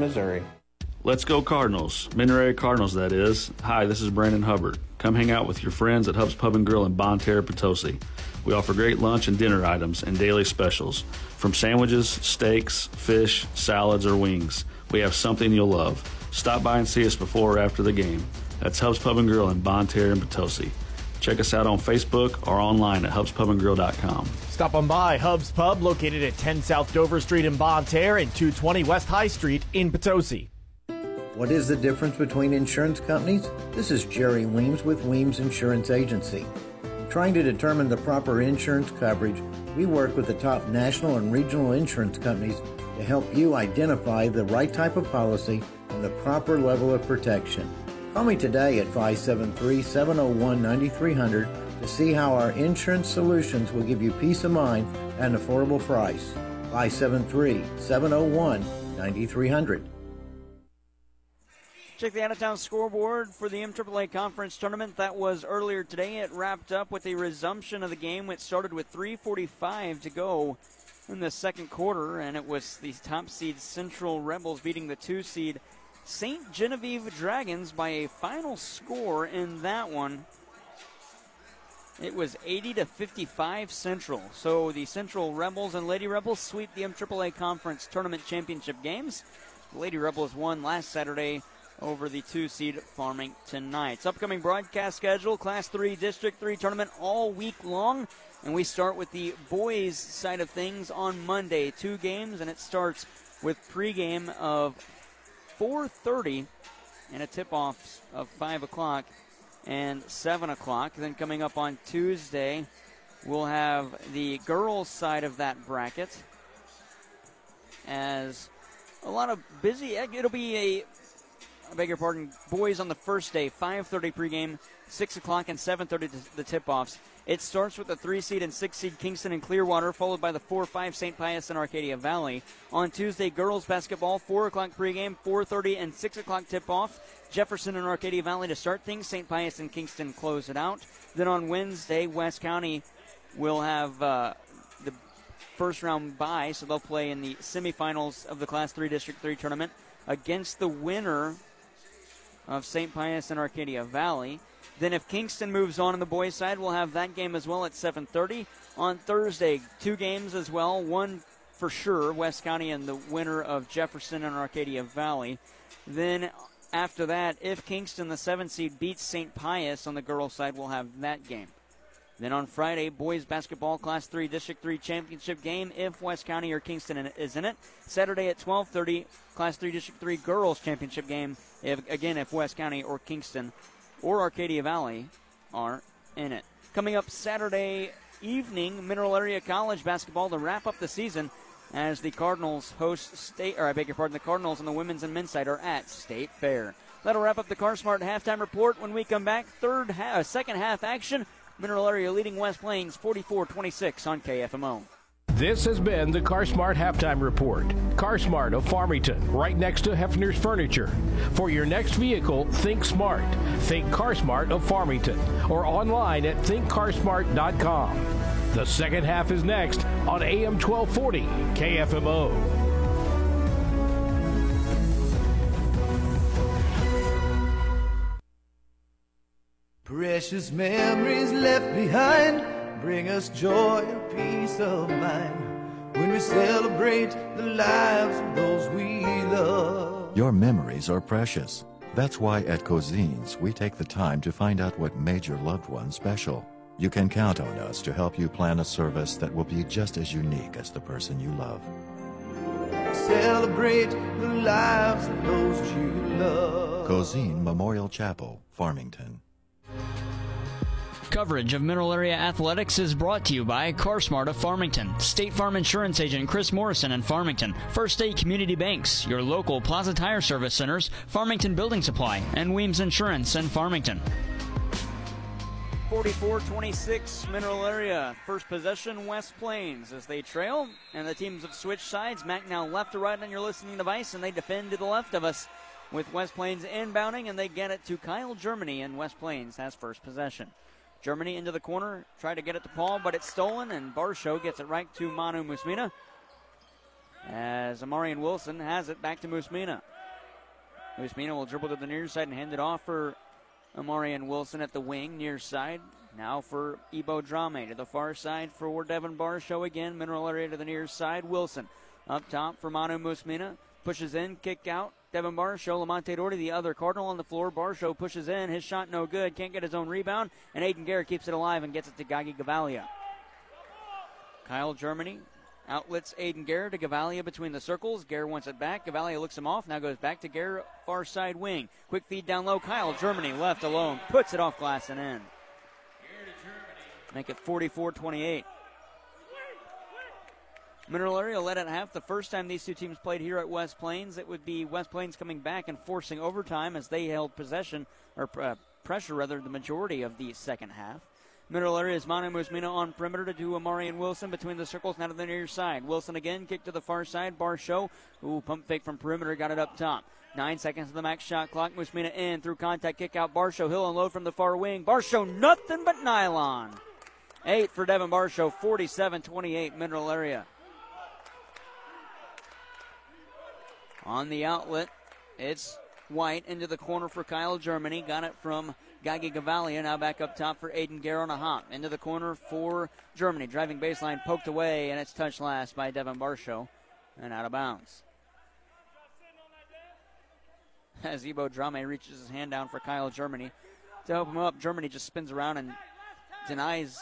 Missouri. Let's go Cardinals. Mineral Area Cardinals, that is. Hi, this is Brandon Hubbard. Come hang out with your friends at Hub's Pub and Grill in Bonne Terre, Potosi. We offer great lunch and dinner items and daily specials. From sandwiches, steaks, fish, salads, or wings, we have something you'll love. Stop by and see us before or after the game. That's Hub's Pub and Grill in Bonne Terre and Potosi. Check us out on Facebook or online at hubspubandgrill.com. Stop on by Hub's Pub, located at 10 South Dover Street in Bonne Terre and 220 West High Street in Potosi. What is the difference between insurance companies? This is Jerry Weems with Weems Insurance Agency. Trying to determine the proper insurance coverage, we work with the top national and regional insurance companies to help you identify the right type of policy and the proper level of protection. Call me today at 573 701 9300 to see how our insurance solutions will give you peace of mind at an affordable price. 573 701 9300. Check the out-of-town scoreboard for the MAAA Conference Tournament. That was earlier today. It wrapped up with a resumption of the game. It started with 3:45 to go in the second quarter, and it was the top seed Central Rebels beating the two seed St. Genevieve Dragons by a final score in that one. It was 80 to 55 Central. So the Central Rebels and Lady Rebels sweep the MAAA Conference Tournament Championship games. The Lady Rebels won last Saturday over the two seed Farmington Knights. Upcoming broadcast schedule Class 3 District 3 tournament all week long. And we start with the boys' side of things on Monday. Two games, and it starts with pregame of 4:30 and a tip-off of 5 o'clock and 7 o'clock. Then coming up on Tuesday, we'll have the girls' side of that bracket as a lot of busy. It'll be a I beg your pardon, boys on the first day, 5:30 pregame, 6 o'clock and 7:30 the tip-offs. It starts with the three seed and six seed Kingston and Clearwater, followed by the four five St. Pius and Arcadia Valley. On Tuesday, girls basketball, 4 o'clock pregame, 4:30 and 6 o'clock tip-off. Jefferson and Arcadia Valley to start things. St. Pius and Kingston close it out. Then on Wednesday, West County will have. Uh, the First round bye, so they'll play in the semifinals of the Class 3 District 3 tournament against the winner of St. Pius and Arcadia Valley. Then if Kingston moves on in the boys' side, we'll have that game as well at 7:30 on Thursday. Two games as well. One for sure, West County and the winner of Jefferson and Arcadia Valley. Then after that, if Kingston, the seven seed, beats St. Pius on the girls' side, we'll have that game. Then on Friday, boys basketball Class 3 District 3 championship game if West County or Kingston is in it. Saturday at 12:30, Class 3 District 3 girls championship game if again if West County or Kingston or Arcadia Valley are in it. Coming up Saturday evening, Mineral Area College basketball to wrap up the season as the Cardinals host state or I beg your pardon, the Cardinals on the women's and men's side are at State Fair. That'll wrap up the CarSmart halftime report. When we come back, third half, second half action. Mineral Area leading West Plains 44-26 on KFMO. This has been the CarSmart Halftime Report. CarSmart of Farmington, right next to Hefner's Furniture. For your next vehicle, think smart. Think CarSmart of Farmington or online at thinkcarsmart.com. The second half is next on AM 1240 KFMO. Precious memories left behind bring us joy and peace of mind when we celebrate the lives of those we love. Your memories are precious. That's why at Cozines we take the time to find out what made your loved one special. You can count on us to help you plan a service that will be just as unique as the person you love. Celebrate the lives of those you love. Cozine Memorial Chapel, Farmington. Coverage of Mineral Area Athletics is brought to you by CarSmart of Farmington, State Farm Insurance Agent Chris Morrison in Farmington, First State Community Banks, your local Plaza Tire Service Centers, Farmington Building Supply, and Weems Insurance in Farmington. 44-26 Mineral Area. First possession West Plains as they trail, and the teams have switched sides. Mac now left to right on your listening device, and they defend to the left of us with West Plains inbounding, and they get it to Kyle Germany, and West Plains has first possession. Germany into the corner, try to get it to Paul, but it's stolen, and Barshow gets it right to Manu Musmina. As Amarian Wilson has it back to Musmina. Musmina will dribble to the near side and hand it off for Amarian Wilson at the wing, near side. Now for Ebo Drame to the far side for Devin Barshow again. Mineral area to the near side. Wilson up top for Manu Musmina. Pushes in, kick out. Devin Barshow, Lamonte Doherty, the other Cardinal on the floor. Barshow pushes in. His shot no good. Can't get his own rebound. And Aiden Garrett keeps it alive and gets it to Gagi Gavalia. Kyle Germany outlets Aiden Garrett to Gavalia between the circles. Garrett wants it back. Gavalia looks him off. Now goes back to Garrett, far side wing. Quick feed down low. Kyle Germany left alone. Puts it off glass and in. Make it 44 28. Mineral Area led at half. The first time these two teams played here at West Plains, it would be West Plains coming back and forcing overtime as they held possession, or uh, pressure rather, the majority of the second half. Mineral Area is Manu Musmina on perimeter to do Amarian Wilson between the circles, now to the near side. Wilson again, kick to the far side. Barshow, ooh, pump fake from perimeter, got it up top. Nine seconds of the max shot clock. Musmina in through contact, kick out. Barshow, Hill unload from the far wing. Barshow, nothing but nylon. Eight for Devin Barshow, 47 28 Mineral Area. On the outlet, it's White into the corner for Kyle Germany. Got it from Gagi Gavalia. Now back up top for Aiden Garrett on a hop. Into the corner for Germany. Driving baseline, poked away, and it's touched last by Devin Barshow and out of bounds. As Ebo Drame reaches his hand down for Kyle Germany to help him up, Germany just spins around and denies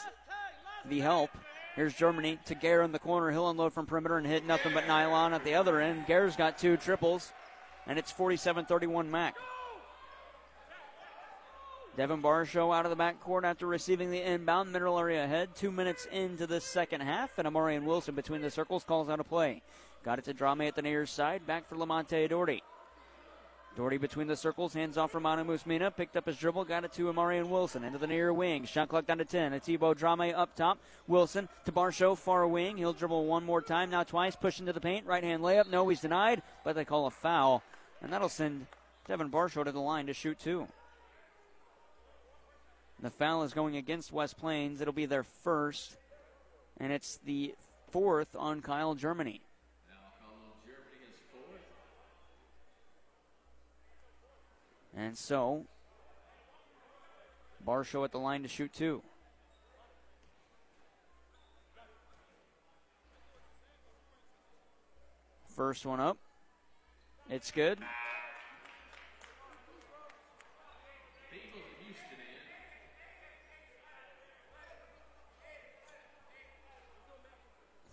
the help. Here's Germany to Gare in the corner. He'll unload from perimeter and hit nothing but nylon at the other end. Gare's got two triples, and it's 47 31 Mac. Devin Barshow out of the backcourt after receiving the inbound. Mineral area ahead. Two minutes into the second half, and Amarian Wilson between the circles calls out a play. Got it to Drame at the near side. Back for Lamonte Doherty. Doherty between the circles, hands off for Manu Musmina. Picked up his dribble, got it to Amarian Wilson. Into the near wing. Shot clock down to 10. It's Ebo Drame up top. Wilson to Barshow, far wing. He'll dribble one more time, now twice. Push into the paint. Right hand layup. No, he's denied, but they call a foul. And that'll send Devin Barshow to the line to shoot two. The foul is going against West Plains. It'll be their first, and it's the fourth on Kyle Germany. And so, Barshow at the line to shoot two. First one up. It's good.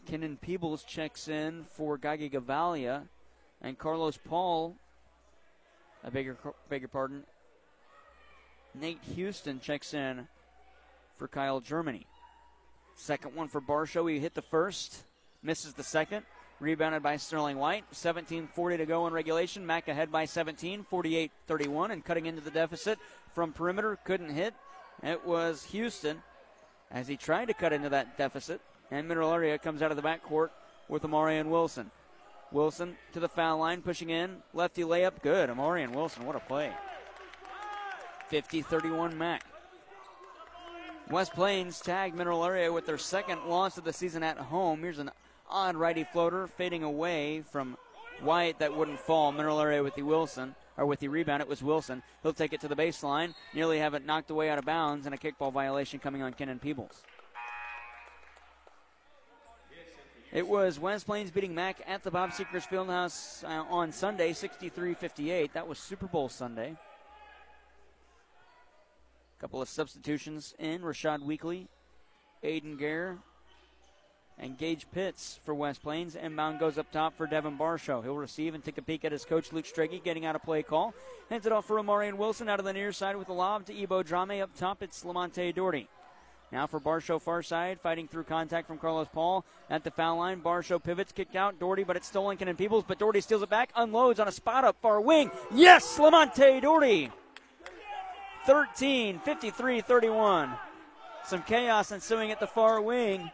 Kenan Peebles checks in for Gagi Gavalia, and Carlos Paul I beg your, beg your pardon. Nate Houston checks in for Kyle Germany. Second one for Barshow. He hit the first, misses the second. Rebounded by Sterling White. 17.40 to go in regulation. Mac ahead by 17, 48 31, and cutting into the deficit from perimeter. Couldn't hit. It was Houston as he tried to cut into that deficit. And Mineral Area comes out of the backcourt with Amarian Wilson. Wilson to the foul line, pushing in. Lefty layup, good. Amarian Wilson, what a play. 50 31 Mac. West Plains tag Mineral Area with their second loss of the season at home. Here's an odd righty floater fading away from White that wouldn't fall. Mineral Area with the Wilson or with the rebound. It was Wilson. He'll take it to the baseline. Nearly have it knocked away out of bounds and a kickball violation coming on Kenan Peebles. It was West Plains beating Mac at the Bob Seekers Fieldhouse uh, on Sunday, 63 58. That was Super Bowl Sunday. A Couple of substitutions in Rashad Weekly, Aiden Gare, and Gage Pitts for West Plains. Inbound goes up top for Devin Barshow. He'll receive and take a peek at his coach, Luke Strachey, getting out a play call. Hands it off for Amarian Wilson out of the near side with a lob to Ebo Drame. Up top, it's Lamonte Doherty. Now for Barshow far side, fighting through contact from Carlos Paul at the foul line. Barshow pivots, kicked out. Doherty, but it's stolen Kenan Peebles, but Doherty steals it back, unloads on a spot up far wing. Yes, Lamonte Doherty. 13, 53 31. Some chaos ensuing at the far wing.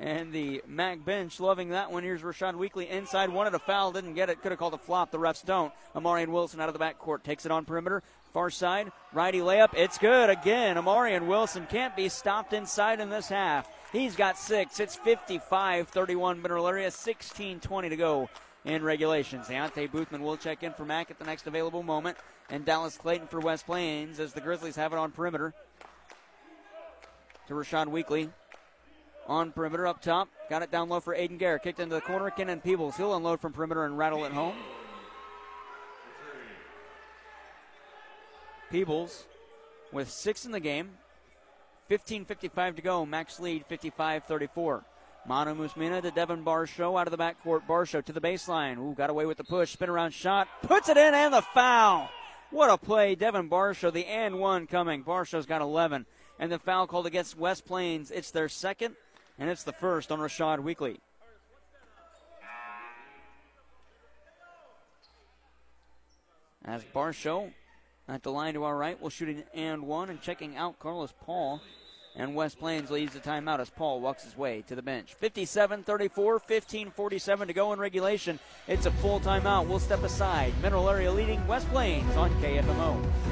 And the Mac bench loving that one. Here's Rashad Weekly inside. Wanted a foul, didn't get it. Could have called a flop. The refs don't. Amarian Wilson out of the backcourt takes it on perimeter. Far side, righty layup. It's good again. Amarian Wilson can't be stopped inside in this half. He's got six. It's 55 31 Mineral Area, 16 20 to go in regulations. Zayante Boothman will check in for Mac at the next available moment. And Dallas Clayton for West Plains as the Grizzlies have it on perimeter. To Rashad Weekly. On perimeter up top. Got it down low for Aiden Gare. Kicked into the corner. Kenan Peebles. He'll unload from perimeter and rattle it home. Peebles with six in the game. 15.55 to go. Max lead 55 34. Manu Musmina to Devin Barshow out of the backcourt. Barshow to the baseline. Ooh, got away with the push. Spin around shot. Puts it in and the foul. What a play. Devin Barshow, the and one coming. Barshow's got 11. And the foul called against West Plains. It's their second, and it's the first on Rashad Weekly. As Barshow at the line to our right will shoot an and one and checking out Carlos Paul. And West Plains leads the timeout as Paul walks his way to the bench. 57 34, 15 47 to go in regulation. It's a full timeout. We'll step aside. Mineral Area leading West Plains on KFMO.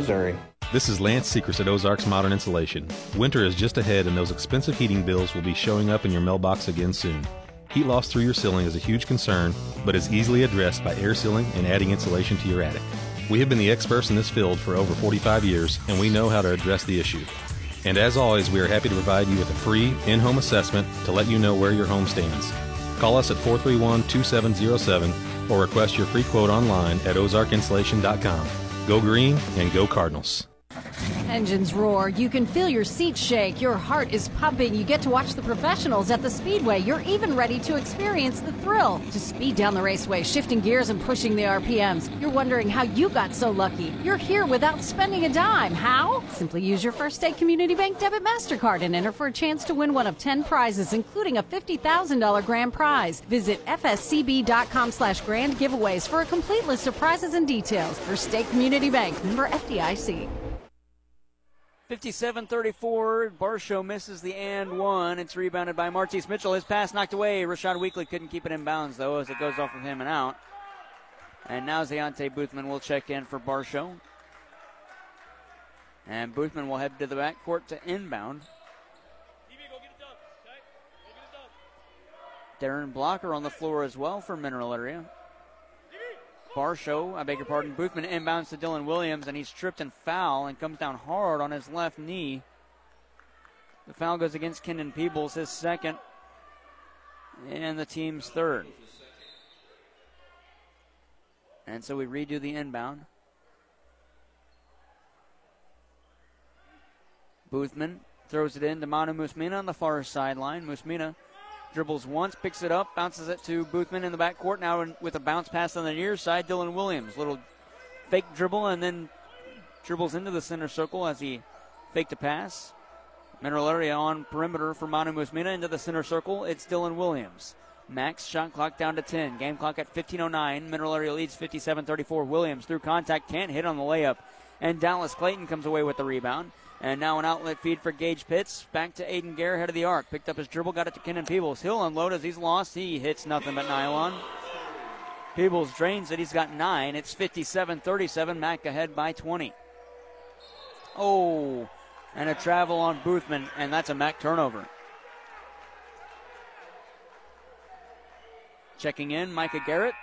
This is Lance Secrets at Ozarks Modern Insulation. Winter is just ahead, and those expensive heating bills will be showing up in your mailbox again soon. Heat loss through your ceiling is a huge concern, but is easily addressed by air sealing and adding insulation to your attic. We have been the experts in this field for over 45 years, and we know how to address the issue. And as always, we are happy to provide you with a free in home assessment to let you know where your home stands. Call us at 431 2707 or request your free quote online at ozarkinsulation.com. Go green and go Cardinals. Engines roar. You can feel your seat shake. Your heart is pumping. You get to watch the professionals at the speedway. You're even ready to experience the thrill. To speed down the raceway, shifting gears and pushing the RPMs. You're wondering how you got so lucky. You're here without spending a dime. How? Simply use your First State Community Bank debit MasterCard and enter for a chance to win one of 10 prizes, including a $50,000 grand prize. Visit fscb.com slash grand giveaways for a complete list of prizes and details. First State Community Bank, member FDIC. 57 34. Barshow misses the and one. It's rebounded by Martise Mitchell. His pass knocked away. Rashad Weekly couldn't keep it in bounds, though, as it goes off of him and out. And now Zayante Boothman will check in for Barshow. And Boothman will head to the backcourt to inbound. Darren Blocker on the floor as well for Mineral Area. Barshow, I beg your pardon, Boothman inbounds to Dylan Williams, and he's tripped and foul and comes down hard on his left knee. The foul goes against Kenan Peebles, his second, and the team's third. And so we redo the inbound. Boothman throws it in to Manu Musmina on the far sideline. Musmina dribbles once, picks it up, bounces it to Boothman in the backcourt. Now with a bounce pass on the near side, Dylan Williams. Little fake dribble and then dribbles into the center circle as he faked a pass. Mineral area on perimeter for Manu Musmina into the center circle. It's Dylan Williams. Max shot clock down to 10. Game clock at 15.09. Mineral area leads 57 34. Williams through contact can't hit on the layup. And Dallas Clayton comes away with the rebound. And now an outlet feed for Gage Pitts. Back to Aiden Gare, head of the arc. Picked up his dribble, got it to Kenan Peebles. He'll unload as he's lost. He hits nothing but nylon. Peebles drains it. He's got nine. It's 57 37. Mac ahead by 20. Oh, and a travel on Boothman, and that's a Mac turnover. Checking in, Micah Garrett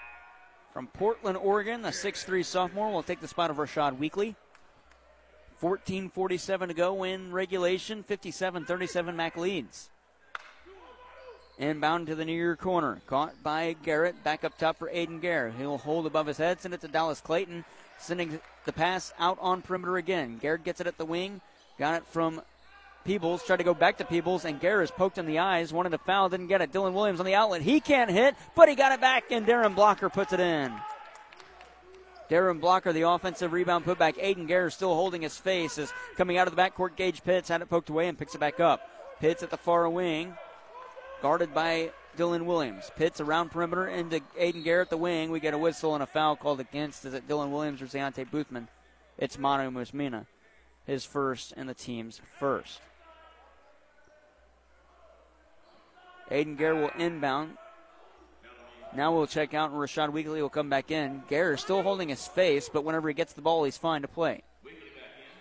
from Portland, Oregon, a 6'3 sophomore, will take the spot of Rashad Weekly. 14.47 to go in regulation. 57 37 Mac leads. Inbound to the near corner. Caught by Garrett. Back up top for Aiden Gare. He'll hold above his head. Send it to Dallas Clayton. Sending the pass out on perimeter again. Garrett gets it at the wing. Got it from Peebles. Tried to go back to Peebles. And Gare is poked in the eyes. Wanted to foul. Didn't get it. Dylan Williams on the outlet. He can't hit, but he got it back. And Darren Blocker puts it in. Darren Blocker, the offensive rebound putback. Aiden Gare still holding his face as coming out of the backcourt. Gage Pitts had it poked away and picks it back up. Pitts at the far wing, guarded by Dylan Williams. Pitts around perimeter into Aiden Garrett, the wing. We get a whistle and a foul called against. Is it Dylan Williams or Zayante Boothman? It's Manu Musmina, his first and the team's first. Aiden Garrett will inbound. Now we'll check out, and Rashad Weekly will come back in. Gare is still holding his face, but whenever he gets the ball, he's fine to play.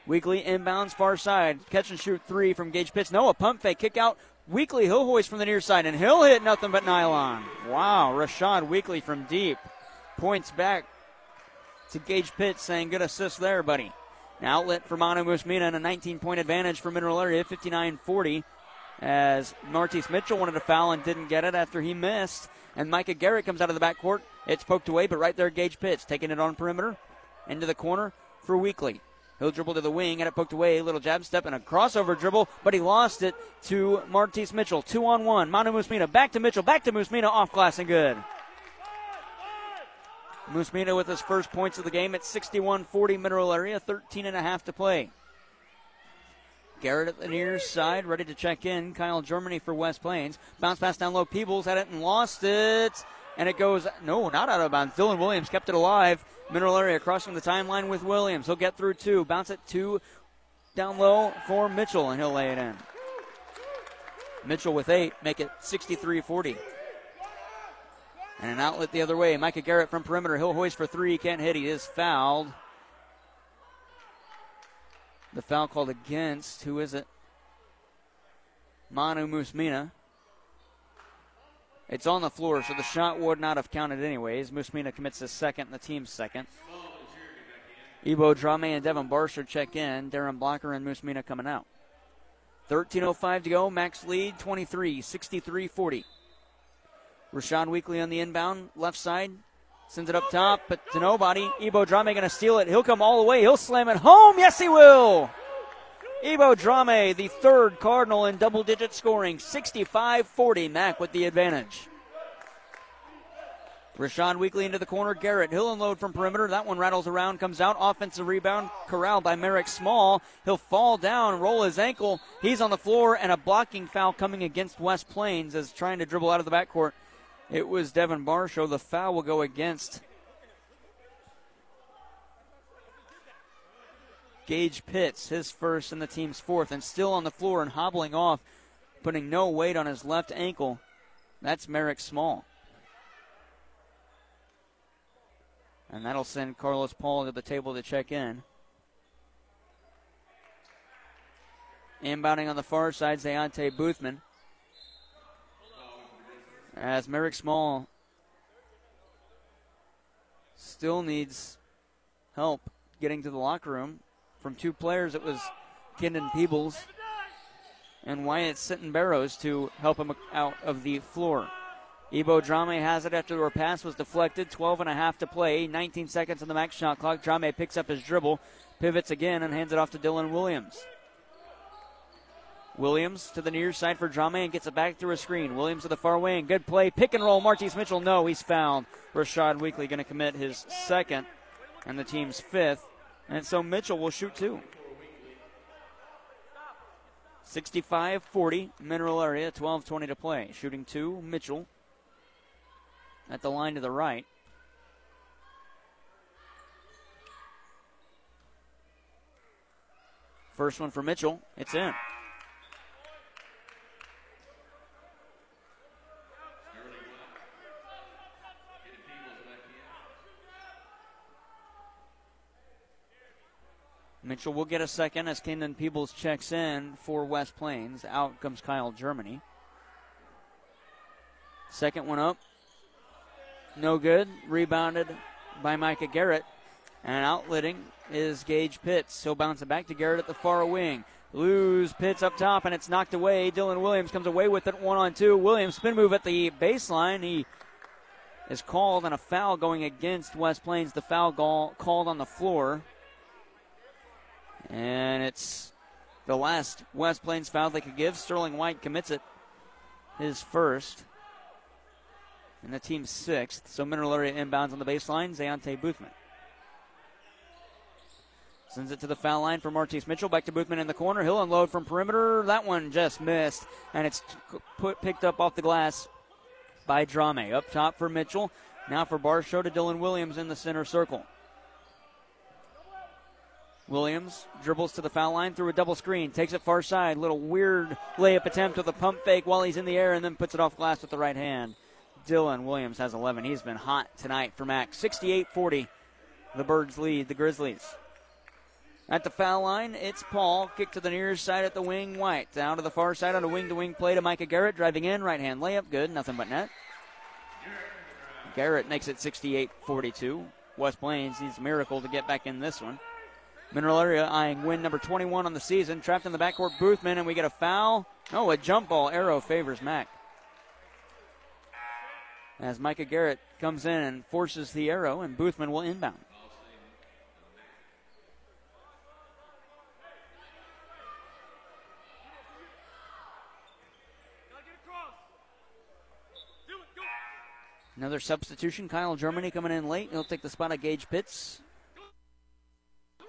Weekly inbounds far side. Catch and shoot three from Gage Pitts. No, a pump fake. Kick out. Weekly, he'll hoist from the near side, and he'll hit nothing but nylon. Wow, Rashad Weekly from deep. Points back to Gage Pitts saying, good assist there, buddy. An outlet for Manu Musmina and a 19 point advantage for Mineral Area, 59 40. As Martise Mitchell wanted a foul and didn't get it after he missed. And Micah Garrett comes out of the backcourt. It's poked away, but right there, Gage Pitts taking it on perimeter. Into the corner for Weekly. He'll dribble to the wing, and it poked away. A Little jab step and a crossover dribble, but he lost it to Martise Mitchell. Two on one. Manu Musmina back to Mitchell, back to Musmina, off glass and good. Musmina with his first points of the game at 61 40 mineral area, 13 and a half to play. Garrett at the near side, ready to check in. Kyle Germany for West Plains. Bounce pass down low. Peebles had it and lost it. And it goes, no, not out of bounds. Dylan Williams kept it alive. Mineral area crossing the timeline with Williams. He'll get through two. Bounce it two down low for Mitchell, and he'll lay it in. Mitchell with eight, make it 63 40. And an outlet the other way. Micah Garrett from perimeter. He'll hoist for three. Can't hit. He is fouled. The foul called against, who is it? Manu Musmina. It's on the floor, so the shot would not have counted anyways. Musmina commits his second the team's second. Ebo Drame and Devin Barshow check in. Darren Blocker and Musmina coming out. 13.05 to go. Max lead 23, 63 40. Rashad Weekly on the inbound, left side. Sends it up top, but to nobody. Ebo Drame going to steal it. He'll come all the way. He'll slam it home. Yes, he will. Ebo Drame, the third Cardinal in double digit scoring. 65 40. Mac with the advantage. Rashad Weekly into the corner. Garrett, he'll unload from perimeter. That one rattles around, comes out. Offensive rebound, corralled by Merrick Small. He'll fall down, roll his ankle. He's on the floor, and a blocking foul coming against West Plains as trying to dribble out of the backcourt. It was Devin Barshow. The foul will go against Gage Pitts, his first and the team's fourth, and still on the floor and hobbling off, putting no weight on his left ankle. That's Merrick Small. And that'll send Carlos Paul to the table to check in. Inbounding on the far side, Zayante Boothman. As Merrick Small still needs help getting to the locker room from two players. It was Kenan Peebles and Wyatt sitting Barrows to help him out of the floor. Ebo Drame has it after the pass was deflected. 12 and a half to play. 19 seconds on the max shot clock. Drame picks up his dribble, pivots again, and hands it off to Dylan Williams. Williams to the near side for Drame and gets it back through a screen. Williams to the far wing. Good play. Pick and roll. Martise Mitchell. No, he's fouled. Rashad Weekly going to commit his second and the team's fifth. And so Mitchell will shoot two. 65 40, Mineral Area, 12 20 to play. Shooting two, Mitchell at the line to the right. First one for Mitchell. It's in. Mitchell will get a second as Kenan Peebles checks in for West Plains. Out comes Kyle Germany. Second one up. No good. Rebounded by Micah Garrett. And outletting is Gage Pitts. He'll bounce it back to Garrett at the far wing. Lose Pitts up top, and it's knocked away. Dylan Williams comes away with it one on two. Williams spin move at the baseline. He is called on a foul going against West Plains. The foul called on the floor. And it's the last West Plains foul they could give. Sterling White commits it, his first. And the team's sixth. So Mineral Area inbounds on the baseline. Zayante Boothman. Sends it to the foul line for Martise Mitchell. Back to Boothman in the corner. He'll unload from perimeter. That one just missed. And it's put picked up off the glass by Drame. Up top for Mitchell. Now for Barshow to Dylan Williams in the center circle. Williams dribbles to the foul line through a double screen, takes it far side. Little weird layup attempt with a pump fake while he's in the air and then puts it off glass with the right hand. Dylan Williams has 11. He's been hot tonight for Mac. 68 40. The Birds lead the Grizzlies. At the foul line, it's Paul. Kick to the near side at the wing. White. Down to the far side on a wing to wing play to Micah Garrett. Driving in. Right hand layup. Good. Nothing but net. Garrett makes it 68 42. West Plains needs a miracle to get back in this one. Mineral Area eyeing win number 21 on the season. Trapped in the backcourt, Boothman, and we get a foul. Oh, a jump ball arrow favors Mac. As Micah Garrett comes in and forces the arrow, and Boothman will inbound. Another substitution. Kyle Germany coming in late. He'll take the spot of Gage Pitts.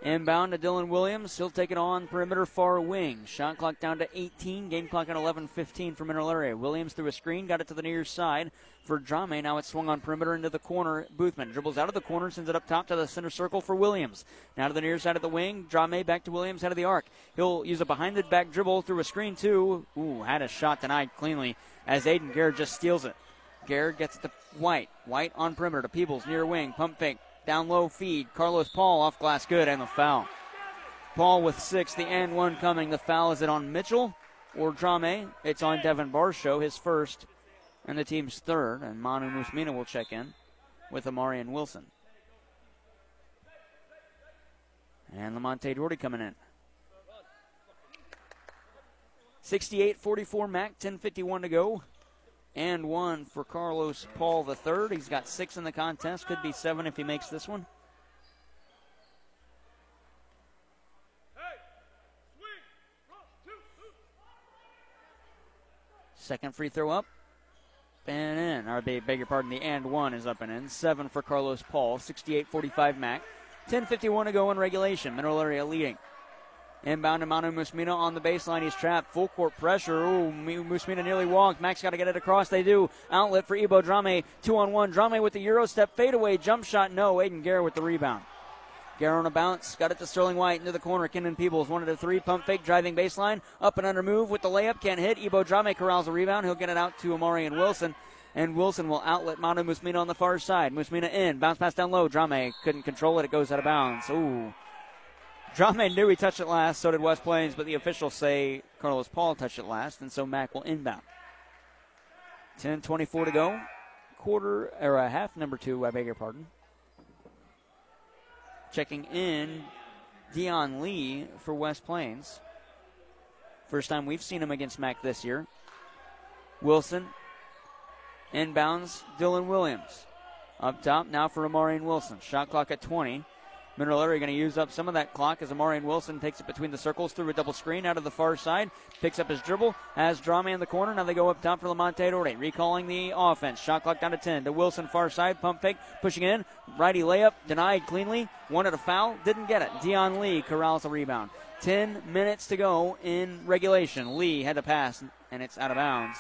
Inbound to Dylan Williams. He'll take it on perimeter far wing. Shot clock down to 18. Game clock at 11:15 for Mineral Area. Williams through a screen, got it to the near side for Drame. Now it's swung on perimeter into the corner. Boothman dribbles out of the corner, sends it up top to the center circle for Williams. Now to the near side of the wing. Drame back to Williams, head of the arc. He'll use a behind the back dribble through a screen too. Ooh, had a shot denied cleanly as Aiden Garrett just steals it. Garrett gets it to White. White on perimeter to Peebles near wing. Pump fake down low feed. Carlos Paul off glass good and the foul. Paul with six, the and one coming. The foul is it on Mitchell or Drame? It's on Devin Barshow, his first, and the team's third. And Manu Musmina will check in with Amarian Wilson. And Lamonte Doherty coming in. 68 44 Mac, 10.51 to go and one for Carlos Paul III. He's got six in the contest. Could be seven if he makes this one. Second free throw up and in. Or beg your pardon, the and one is up and in. Seven for Carlos Paul. 68-45 Mac. 10:51 to go in regulation. Mineral Area leading. Inbound to Manu Musmina on the baseline. He's trapped. Full court pressure. Ooh, Musmina nearly walked. Max got to get it across. They do. Outlet for Ebo Drame. Two on one. Drame with the Euro step fadeaway. Jump shot. No. Aiden Garrett with the rebound. Garrett on a bounce. Got it to Sterling White into the corner. Kenan Peebles. One to three. Pump fake. Driving baseline. Up and under move with the layup. Can't hit. Ebo Drame corrals the rebound. He'll get it out to Amarian Wilson. And Wilson will outlet Manu Musmina on the far side. Musmina in. Bounce pass down low. Drame couldn't control it. It goes out of bounds. Ooh. Drame knew he touched it last, so did West Plains, but the officials say Carlos Paul touched it last, and so Mac will inbound. 10 24 to go. Quarter, or a half number two, I beg your pardon. Checking in Dion Lee for West Plains. First time we've seen him against Mac this year. Wilson inbounds Dylan Williams. Up top now for Amarian Wilson. Shot clock at 20. Mineral Area going to use up some of that clock as Amarian Wilson takes it between the circles through a double screen out of the far side. Picks up his dribble. Has Drame in the corner. Now they go up top for Lamonte Doherty. Recalling the offense. Shot clock down to 10. To Wilson far side. Pump fake. Pushing in. Righty layup. Denied cleanly. Wanted a foul. Didn't get it. Dion Lee corrals a rebound. 10 minutes to go in regulation. Lee had to pass, and it's out of bounds.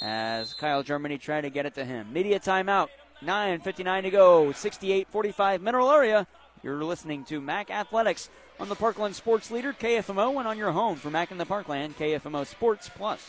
As Kyle Germany tried to get it to him. Media timeout. 9.59 to go. 68 45 Mineral Area. You're listening to MAC Athletics on the Parkland Sports Leader, KFMO, and on your home for MAC in the Parkland, KFMO Sports Plus.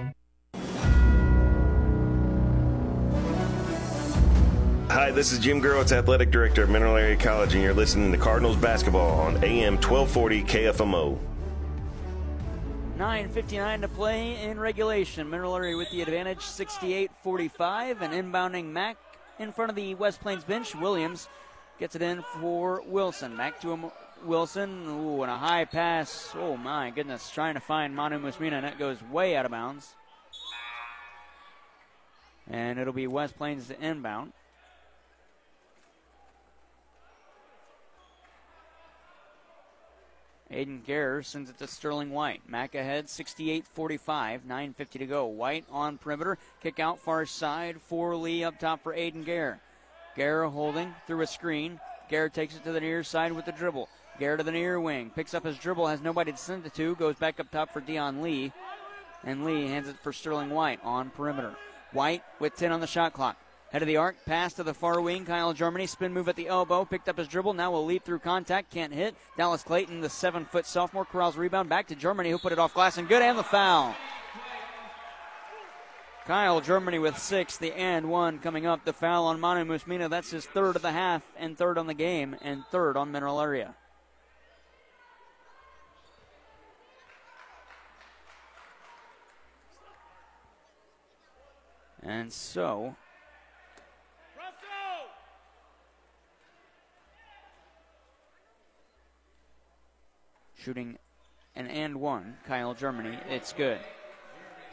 Hi, this is Jim Gerwitz, Athletic Director of Mineral Area College, and you're listening to Cardinals Basketball on AM 1240 KFMO. 9.59 to play in regulation. Mineral Area with the advantage, 68 45. And inbounding Mac in front of the West Plains bench. Williams gets it in for Wilson. Back to him, Wilson. Ooh, and a high pass. Oh, my goodness. Trying to find Manu Musmina, and that goes way out of bounds. And it'll be West Plains to inbound. Aiden Gare sends it to Sterling White. Mac ahead, 68 45, 9.50 to go. White on perimeter, kick out far side for Lee up top for Aiden Gare. Gare holding through a screen. Gare takes it to the near side with the dribble. Gare to the near wing, picks up his dribble, has nobody to send it to, goes back up top for Dion Lee. And Lee hands it for Sterling White on perimeter. White with 10 on the shot clock. Head of the arc, pass to the far wing. Kyle Germany, spin move at the elbow, picked up his dribble. Now will lead through contact, can't hit. Dallas Clayton, the seven foot sophomore, corrals rebound back to Germany, who put it off glass and good, and the foul. Kyle Germany with six, the and one coming up. The foul on Manu Musmina. That's his third of the half, and third on the game, and third on Mineral Area. And so shooting an and one. Kyle Germany. It's good.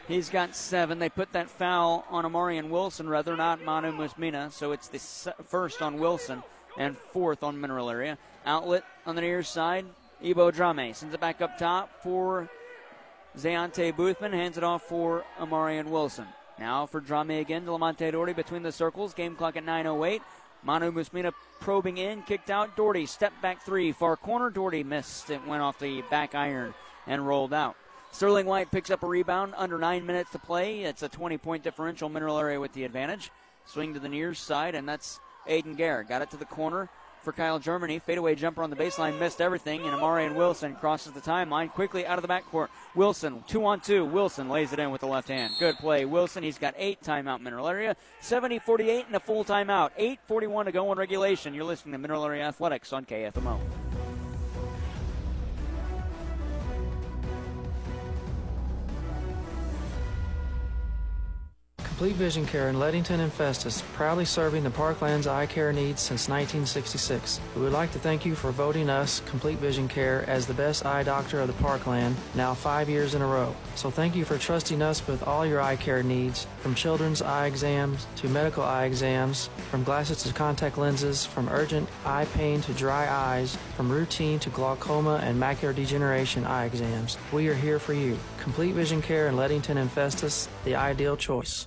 He's got seven. They put that foul on Amarian Wilson, rather not Manu Musmina. So it's the first on Wilson and fourth on Mineral Area. Outlet on the near side. Ebo Drame sends it back up top for Zayante Boothman. Hands it off for Amarian Wilson. Now for Drame again to Lamonte Doherty between the circles. Game clock at 9.08. Manu Musmina probing in, kicked out. Doherty, step back three, far corner. Doherty missed. It went off the back iron and rolled out. Sterling White picks up a rebound under nine minutes to play. It's a 20 point differential. Mineral area with the advantage. Swing to the near side, and that's Aiden Garrett. Got it to the corner for Kyle Germany. Fadeaway jumper on the baseline, missed everything, and Amarian Wilson crosses the timeline quickly out of the backcourt. Wilson, two on two. Wilson lays it in with the left hand. Good play. Wilson, he's got eight timeout Mineral Area, 70 48 and a full timeout. 8 41 to go in regulation. You're listening to Mineral Area Athletics on KFMO. Complete Vision Care in Leadington and Festus, proudly serving the Parkland's eye care needs since 1966. We would like to thank you for voting us, Complete Vision Care, as the best eye doctor of the Parkland, now five years in a row. So thank you for trusting us with all your eye care needs, from children's eye exams to medical eye exams, from glasses to contact lenses, from urgent eye pain to dry eyes, from routine to glaucoma and macular degeneration eye exams. We are here for you. Complete Vision Care in Leadington and Festus, the ideal choice.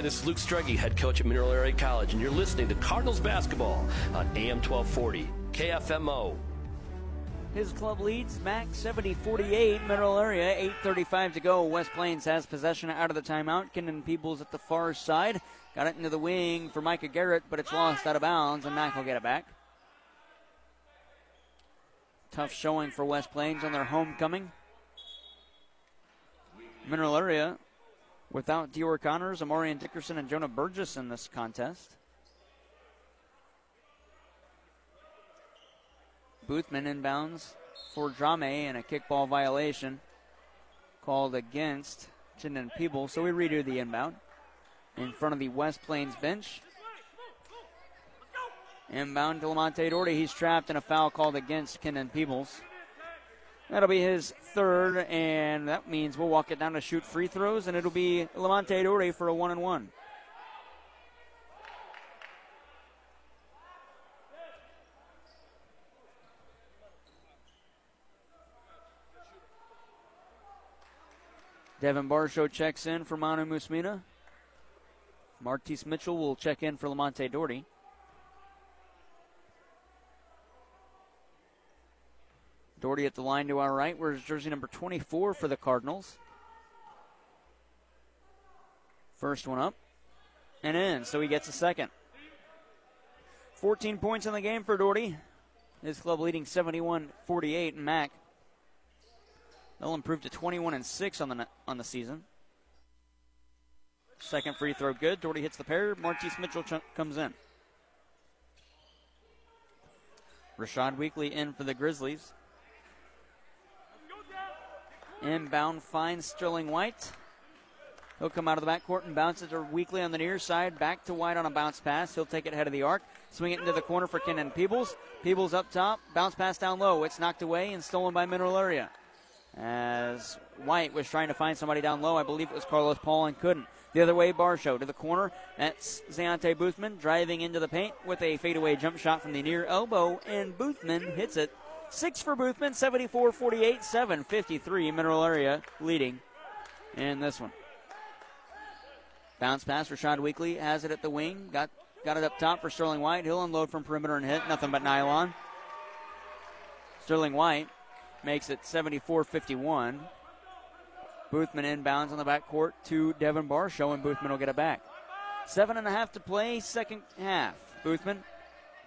Hi, this is Luke Struggy, head coach at Mineral Area College, and you're listening to Cardinals basketball on AM 1240 KFMO. His club leads Mac 70 48, Mineral area, 8.35 to go. West Plains has possession out of the timeout. Kenan Peebles at the far side. Got it into the wing for Micah Garrett, but it's lost out of bounds, and Mac will get it back. Tough showing for West Plains on their homecoming. Mineral area without Dior Connors, Amorian Dickerson, and Jonah Burgess in this contest. Boothman inbounds for Drame and a kickball violation called against Chinden Peeble. So we redo the inbound in front of the West Plains bench. Inbound to Lamonte Doherty. He's trapped in a foul called against Kenan Peebles. That'll be his third, and that means we'll walk it down to shoot free throws, and it'll be Lamonte Doherty for a one and one. Devin Barshow checks in for Manu Musmina. Martise Mitchell will check in for Lamonte Doherty. Doherty at the line to our right. Where's jersey number 24 for the Cardinals? First one up and in, so he gets a second. 14 points in the game for Doherty. His club leading 71 48, and Mac. They'll improve to 21 and 6 on the on the season. Second free throw good. Doherty hits the pair. Martise Mitchell ch- comes in. Rashad Weekly in for the Grizzlies. Inbound finds Sterling White. He'll come out of the backcourt and bounce it to Weekly on the near side. Back to White on a bounce pass. He'll take it head of the arc. Swing it into the corner for Kenan Peebles. Peebles up top. Bounce pass down low. It's knocked away and stolen by Mineral Area. As White was trying to find somebody down low. I believe it was Carlos Paul and couldn't. The other way, Barshow to the corner. That's Zayante Boothman driving into the paint with a fadeaway jump shot from the near elbow, and Boothman hits it. Six for Boothman, 74 48, 7 53. Mineral Area leading in this one. Bounce pass, Rashad Weekly has it at the wing. Got got it up top for Sterling White. He'll unload from perimeter and hit. Nothing but nylon. Sterling White makes it 74 51. Boothman inbounds on the backcourt to Devin Barshow, and Boothman will get it back. Seven and a half to play, second half. Boothman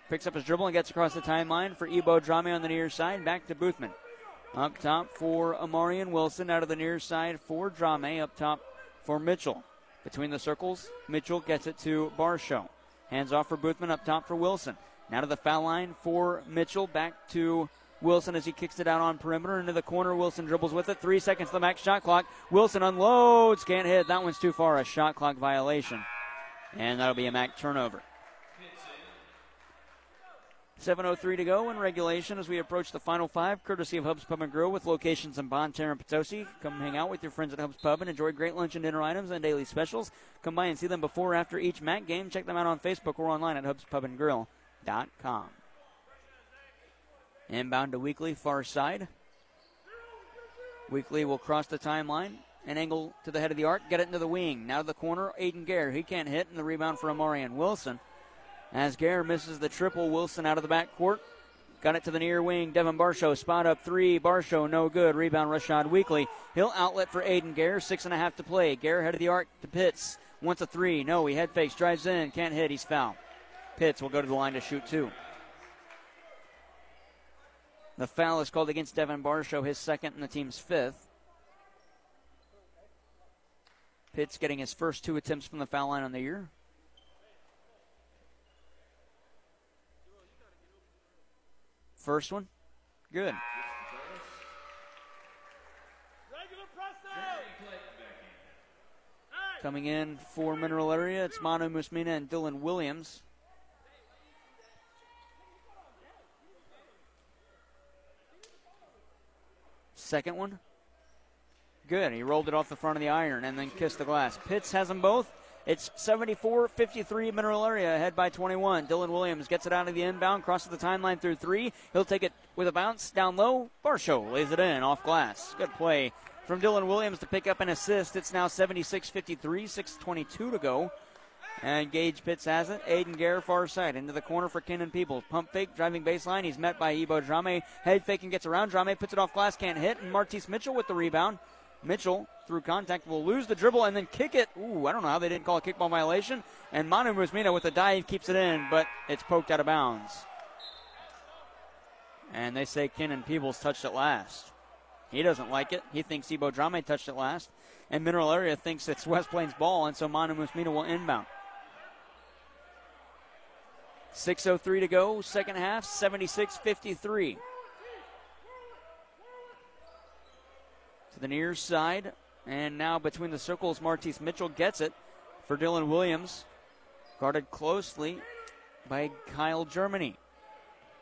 picks up his dribble and gets across the timeline for Ebo Drame on the near side. Back to Boothman. Up top for Amarian Wilson. Out of the near side for Drame. Up top for Mitchell. Between the circles, Mitchell gets it to Barshow. Hands off for Boothman. Up top for Wilson. Now to the foul line for Mitchell. Back to Wilson as he kicks it out on perimeter into the corner. Wilson dribbles with it. Three seconds to the max shot clock. Wilson unloads. Can't hit. That one's too far. A shot clock violation. And that'll be a Mac turnover. 7.03 to go in regulation as we approach the final five, courtesy of Hub's Pub and Grill with locations in Bonne Terre and Potosi. Come hang out with your friends at Hub's Pub and enjoy great lunch and dinner items and daily specials. Come by and see them before or after each MAC game. Check them out on Facebook or online at hubspubandgrill.com. Inbound to Weekly, far side. Weekly will cross the timeline. An angle to the head of the arc, get it into the wing. Now to the corner, Aiden Gare. He can't hit, and the rebound for Amarian Wilson. As Gare misses the triple, Wilson out of the backcourt. Got it to the near wing. Devin Barshow spot up three. Barshow no good. Rebound Rashad Weekly. He'll outlet for Aiden Gare. Six and a half to play. Gare head of the arc to Pitts. Wants a three. No, he head fakes. Drives in. Can't hit. He's foul. Pitts will go to the line to shoot two. The foul is called against Devin Barshow, his second and the team's fifth. Pitts getting his first two attempts from the foul line on the year. First one, good. Coming in for Mineral Area, it's Manu Musmina and Dylan Williams. Second one, good. He rolled it off the front of the iron and then kissed the glass. Pitts has them both. It's 74 53 Mineral Area ahead by 21. Dylan Williams gets it out of the inbound, crosses the timeline through three. He'll take it with a bounce down low. Barshow lays it in off glass. Good play from Dylan Williams to pick up an assist. It's now 76 53, 6.22 to go. And Gage Pitts has it. Aiden Gare far side into the corner for Kenan Peebles. Pump fake, driving baseline. He's met by Ebo Drame. Head fake and gets around. Drame puts it off glass, can't hit. And Martise Mitchell with the rebound. Mitchell through contact will lose the dribble and then kick it. Ooh, I don't know how they didn't call a kickball violation. And Manu Musmina with a dive keeps it in, but it's poked out of bounds. And they say Kenan Peebles touched it last. He doesn't like it. He thinks Ebo Drame touched it last. And Mineral Area thinks it's West Plains ball, and so Manu Musmina will inbound. 6.03 to go, second half, 76 53. To the near side, and now between the circles, Martise Mitchell gets it for Dylan Williams. Guarded closely by Kyle Germany.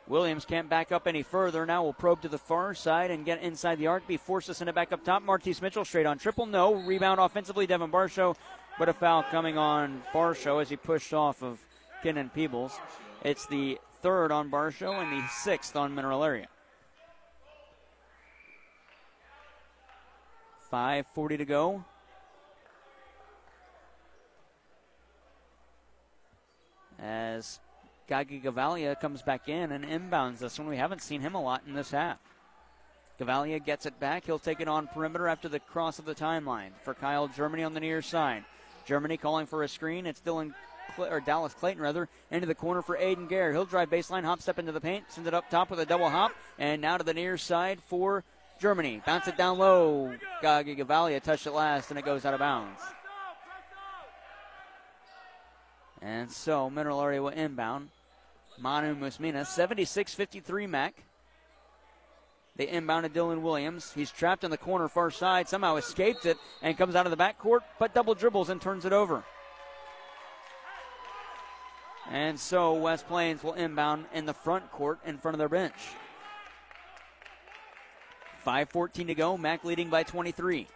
Williams can't back up any further. Now will probe to the far side and get inside the arc. Be forced to send it back up top. Martise Mitchell straight on triple. No. Rebound offensively, Devin Barshow. But a foul coming on Barshow as he pushed off of Kenan Peebles. It's the third on Barshow and the sixth on Mineral Area. 5.40 to go. As Gagi Gavalia comes back in and inbounds this one. We haven't seen him a lot in this half. Gavalia gets it back. He'll take it on perimeter after the cross of the timeline for Kyle Germany on the near side. Germany calling for a screen. It's Dylan or Dallas Clayton rather into the corner for Aiden Gare. He'll drive baseline, hop step into the paint, send it up top with a double hop, and now to the near side for Germany. Bounce it down low. Gagi Gavalia touched it last, and it goes out of bounds. And so Mineral Area will inbound. Manu Musmina, 76 53 Mac. They inbounded Dylan Williams. He's trapped in the corner far side, somehow escaped it and comes out of the backcourt, but double dribbles and turns it over. And so West Plains will inbound in the front court in front of their bench. 5.14 to go. Mac leading by 23.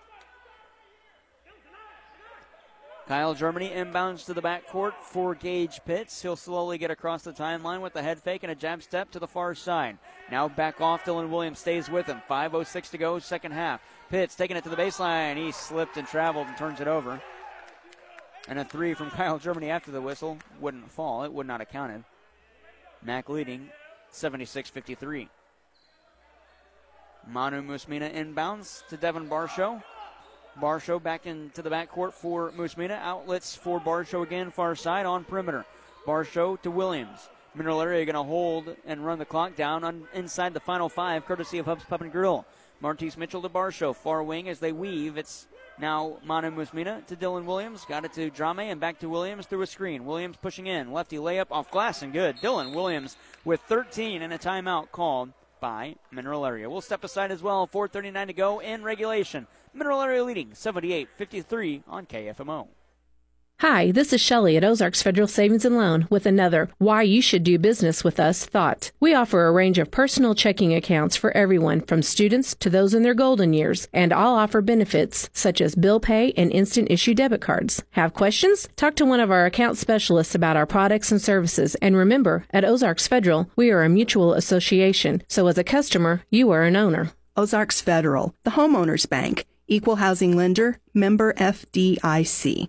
Kyle Germany inbounds to the backcourt for Gage Pitts. He'll slowly get across the timeline with a head fake and a jab step to the far side. Now back off. Dylan Williams stays with him. 5.06 to go, second half. Pitts taking it to the baseline. He slipped and traveled and turns it over. And a three from Kyle Germany after the whistle wouldn't fall. It would not have counted. Mac leading 76 53. Manu Musmina inbounds to Devin Barshow. Barshow back into the backcourt for Musmina. Outlets for Barshow again, far side on perimeter. Barshow to Williams. Mineral Area going to hold and run the clock down on inside the final five, courtesy of Hubs Pub and Grill. Martise Mitchell to Barshow, far wing as they weave. It's now Manu Musmina to Dylan Williams. Got it to Drame and back to Williams through a screen. Williams pushing in. Lefty layup off glass and good. Dylan Williams with 13 and a timeout called by Mineral Area. We'll step aside as well. 4.39 to go in regulation. Mineral Area leading 78 53 on KFMO. Hi, this is Shelley at Ozarks Federal Savings and Loan with another Why You Should Do Business with Us thought. We offer a range of personal checking accounts for everyone from students to those in their golden years, and all offer benefits such as bill pay and instant issue debit cards. Have questions? Talk to one of our account specialists about our products and services. And remember, at Ozarks Federal, we are a mutual association, so as a customer, you are an owner. Ozarks Federal, the homeowners bank, equal housing lender, member FDIC.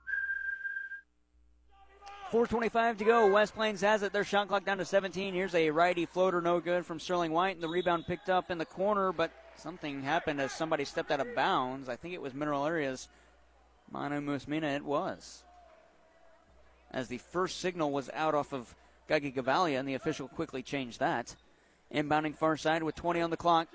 4.25 to go. West Plains has it. Their shot clock down to 17. Here's a righty floater, no good from Sterling White. And the rebound picked up in the corner, but something happened as somebody stepped out of bounds. I think it was Mineral Areas. Manu Musmina, it was. As the first signal was out off of Gagi Gavalia, and the official quickly changed that. Inbounding far side with 20 on the clock.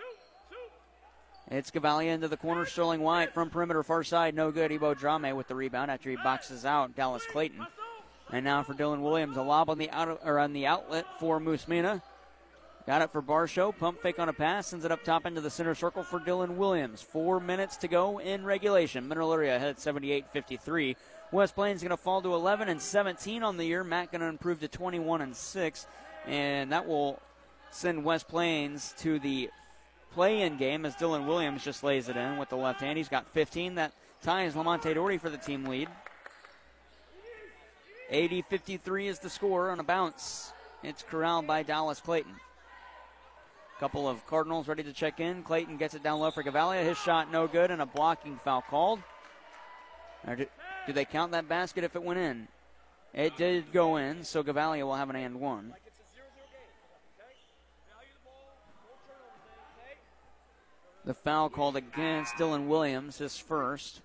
It's Gavalia into the corner. Sterling White from perimeter far side. No good. Ebo Drame with the rebound after he boxes out Dallas Clayton. And now for Dylan Williams, a lob on the out or on the outlet for Musmina. Got it for Barshow. Pump fake on a pass. Sends it up top into the center circle for Dylan Williams. Four minutes to go in regulation. Mineral Area ahead 78 53. West Plains going to fall to 11 and 17 on the year. Matt going to improve to 21 and 6. And that will send West Plains to the play in game as Dylan Williams just lays it in with the left hand. He's got 15. That ties Lamonte Doherty for the team lead. 80 53 is the score on a bounce. It's corralled by Dallas Clayton. Couple of Cardinals ready to check in. Clayton gets it down low for Gavalia. His shot no good and a blocking foul called. Do, do, they count that basket if it went in? It did go in, so Gavalia will have an and one. The foul called against Dylan Williams, his first.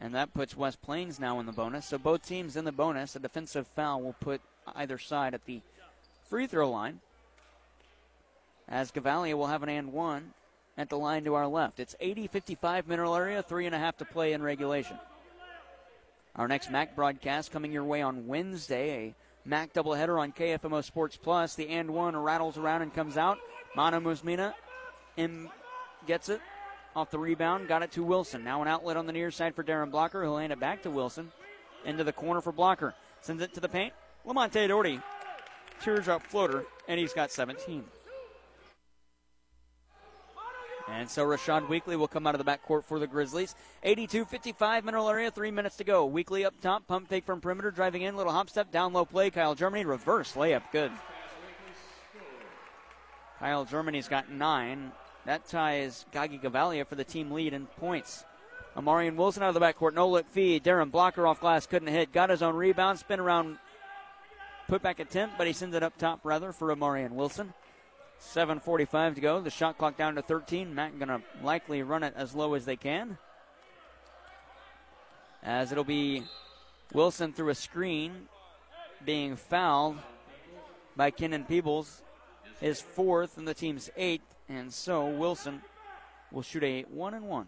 And that puts West Plains now in the bonus. So both teams in the bonus. A defensive foul will put either side at the free throw line. As Gavalia will have an and one at the line to our left. It's 80 55 mineral area, three and a half to play in regulation. Our next MAC broadcast coming your way on Wednesday. A MAC doubleheader on KFMO Sports Plus. The and one rattles around and comes out. Manu Musmina in, gets it off the rebound, got it to Wilson. Now an outlet on the near side for Darren Blocker. He'll hand it back to Wilson. Into the corner for Blocker. Sends it to the paint. Lamonte Doherty. Teardrop floater, and he's got 17. And so Rashad Weekly will come out of the backcourt for the Grizzlies. 82 55 mineral area, three minutes to go. Weekly up top, pump fake from perimeter, driving in, little hop step, down low play. Kyle Germany, reverse layup, good. Kyle Germany's got nine. That ties Gagi Gavalia for the team lead in points. Amarian Wilson out of the backcourt, no look feed. Darren Blocker off glass, couldn't hit. Got his own rebound, spin around, put back attempt, but he sends it up top rather for Amarian Wilson. 7.45 to go. The shot clock down to 13. Mac going to likely run it as low as they can. As it'll be Wilson through a screen being fouled by Kenan Peebles. His fourth and the team's eighth. And so Wilson will shoot a one and one.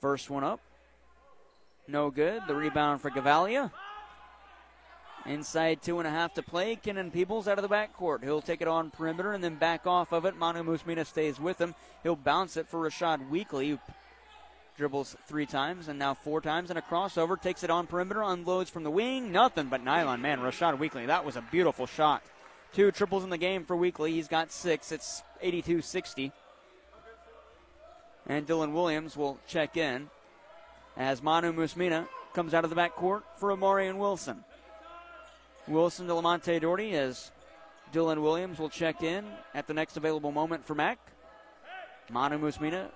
First one up. No good. The rebound for Gavalia. Inside two and a half to play. Kenan Peebles out of the backcourt. He'll take it on perimeter and then back off of it. Manu Musmina stays with him. He'll bounce it for Rashad Weekly, who dribbles three times and now four times and a crossover. Takes it on perimeter, unloads from the wing. Nothing but nylon. Man, Rashad Weekly, that was a beautiful shot. Two triples in the game for Weekly. He's got six. It's 82 60. And Dylan Williams will check in as Manu Musmina comes out of the backcourt for Amarian Wilson. Wilson to Lamonte Doherty as Dylan Williams will check in at the next available moment for Mac. Manu Musmina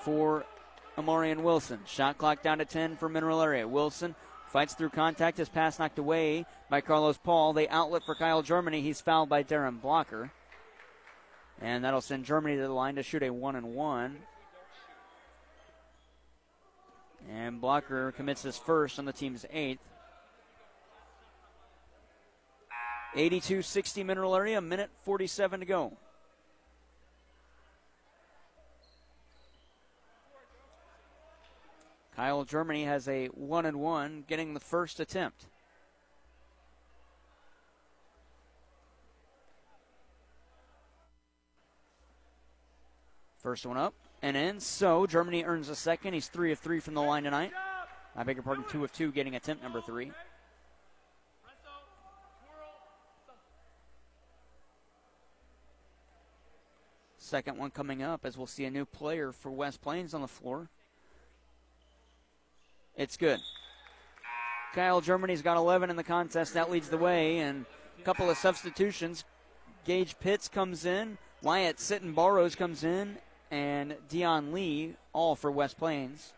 for Amarian Wilson. Shot clock down to 10 for Mineral Area. Wilson fights through contact. His pass knocked away by Carlos Paul. They outlet for Kyle Germany. He's fouled by Darren Blocker. And that'll send Germany to the line to shoot a one and one. And Blocker commits his first on the team's eighth. 82 60 mineral area, minute 47 to go. Kyle Germany has a one and one, getting the first attempt. First one up and in. So Germany earns a second. He's three of three from the line tonight. I beg your pardon, two of two, getting attempt number three. Second one coming up as we'll see a new player for West Plains on the floor. It's good. Kyle Germany's got 11 in the contest. That leads the way. And a couple of substitutions. Gage Pitts comes in. Wyatt Sitton Barrows comes in. And Dion Lee, all for West Plains.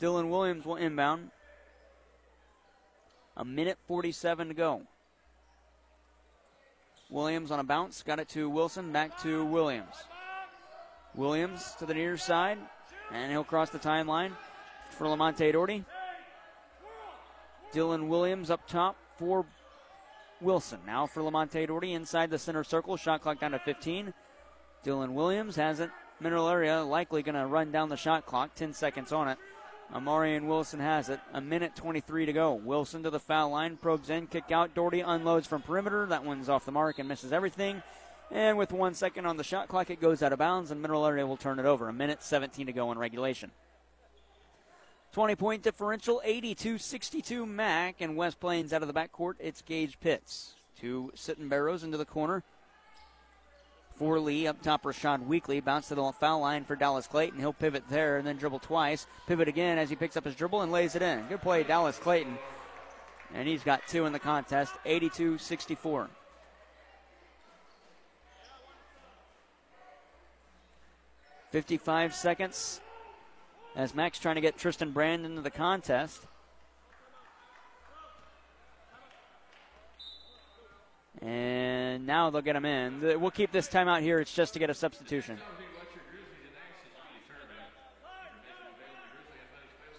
Dylan Williams will inbound. A minute 47 to go. Williams on a bounce, got it to Wilson, back to Williams. Williams to the near side, and he'll cross the timeline for Lamonte Doherty. Dylan Williams up top for Wilson. Now for Lamonte Doherty inside the center circle, shot clock down to 15. Dylan Williams has it. Mineral area likely going to run down the shot clock, 10 seconds on it. Amarian Wilson has it. A minute 23 to go. Wilson to the foul line, probes in, kick out. Doherty unloads from perimeter. That one's off the mark and misses everything. And with one second on the shot clock, it goes out of bounds, and Mineral Area will turn it over. A minute 17 to go in regulation. 20 point differential, 82 62 Mac, and West Plains out of the backcourt. It's Gage Pitts. Two Sitton Barrows into the corner for Lee. Up top, Rashad Weekly. Bounce to the foul line for Dallas Clayton. He'll pivot there and then dribble twice. Pivot again as he picks up his dribble and lays it in. Good play, Dallas Clayton. And he's got two in the contest, 82 64. Fifty-five seconds as Max trying to get Tristan Brand into the contest. And now they'll get him in. We'll keep this timeout here. It's just to get a substitution.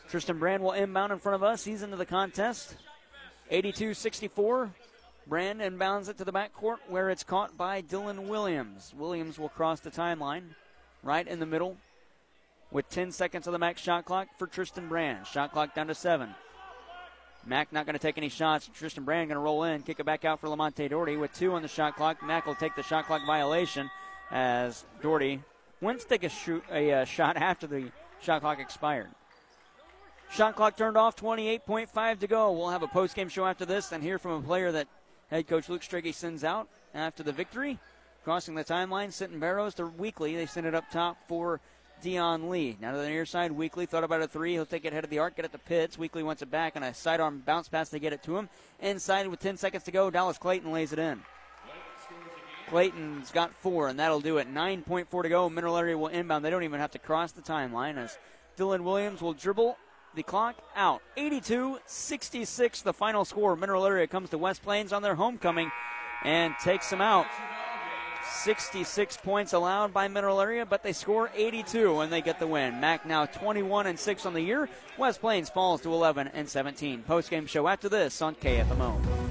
Tristan Brand will inbound in front of us. He's into the contest. 82 64. Brand inbounds it to the backcourt where it's caught by Dylan Williams. Williams will cross the timeline right in the middle with 10 seconds of the max shot clock for Tristan Brand. Shot clock down to seven. Mac not going to take any shots. Tristan Brand going to roll in, kick it back out for Lamonte Doherty with two on the shot clock. Mac will take the shot clock violation as Doherty went to take a shoot a uh, shot after the shot clock expired. Shot clock turned off, 28.5 to go. We'll have a post game show after this and hear from a player that head coach Luke Strigge sends out after the victory. Crossing the timeline, Sitton Barrows to Weekly. They send it up top for Dion Lee. Now to the near side, Weekly thought about a three. He'll take it head of the arc, get it to Pitts. Weekly wants it back on a sidearm bounce pass to get it to him. Inside with 10 seconds to go, Dallas Clayton lays it in. Clayton's got four, and that'll do it. 9.4 to go. Mineral Area will inbound. They don't even have to cross the timeline as Dylan Williams will dribble the clock out. 82 66, the final score. Mineral Area comes to West Plains on their homecoming and takes them out. 66 points allowed by Mineral Area, but they score 82 and they get the win. Mac now 21 and 6 on the year. West Plains falls to 11 and 17. Post game show after this on KFMO.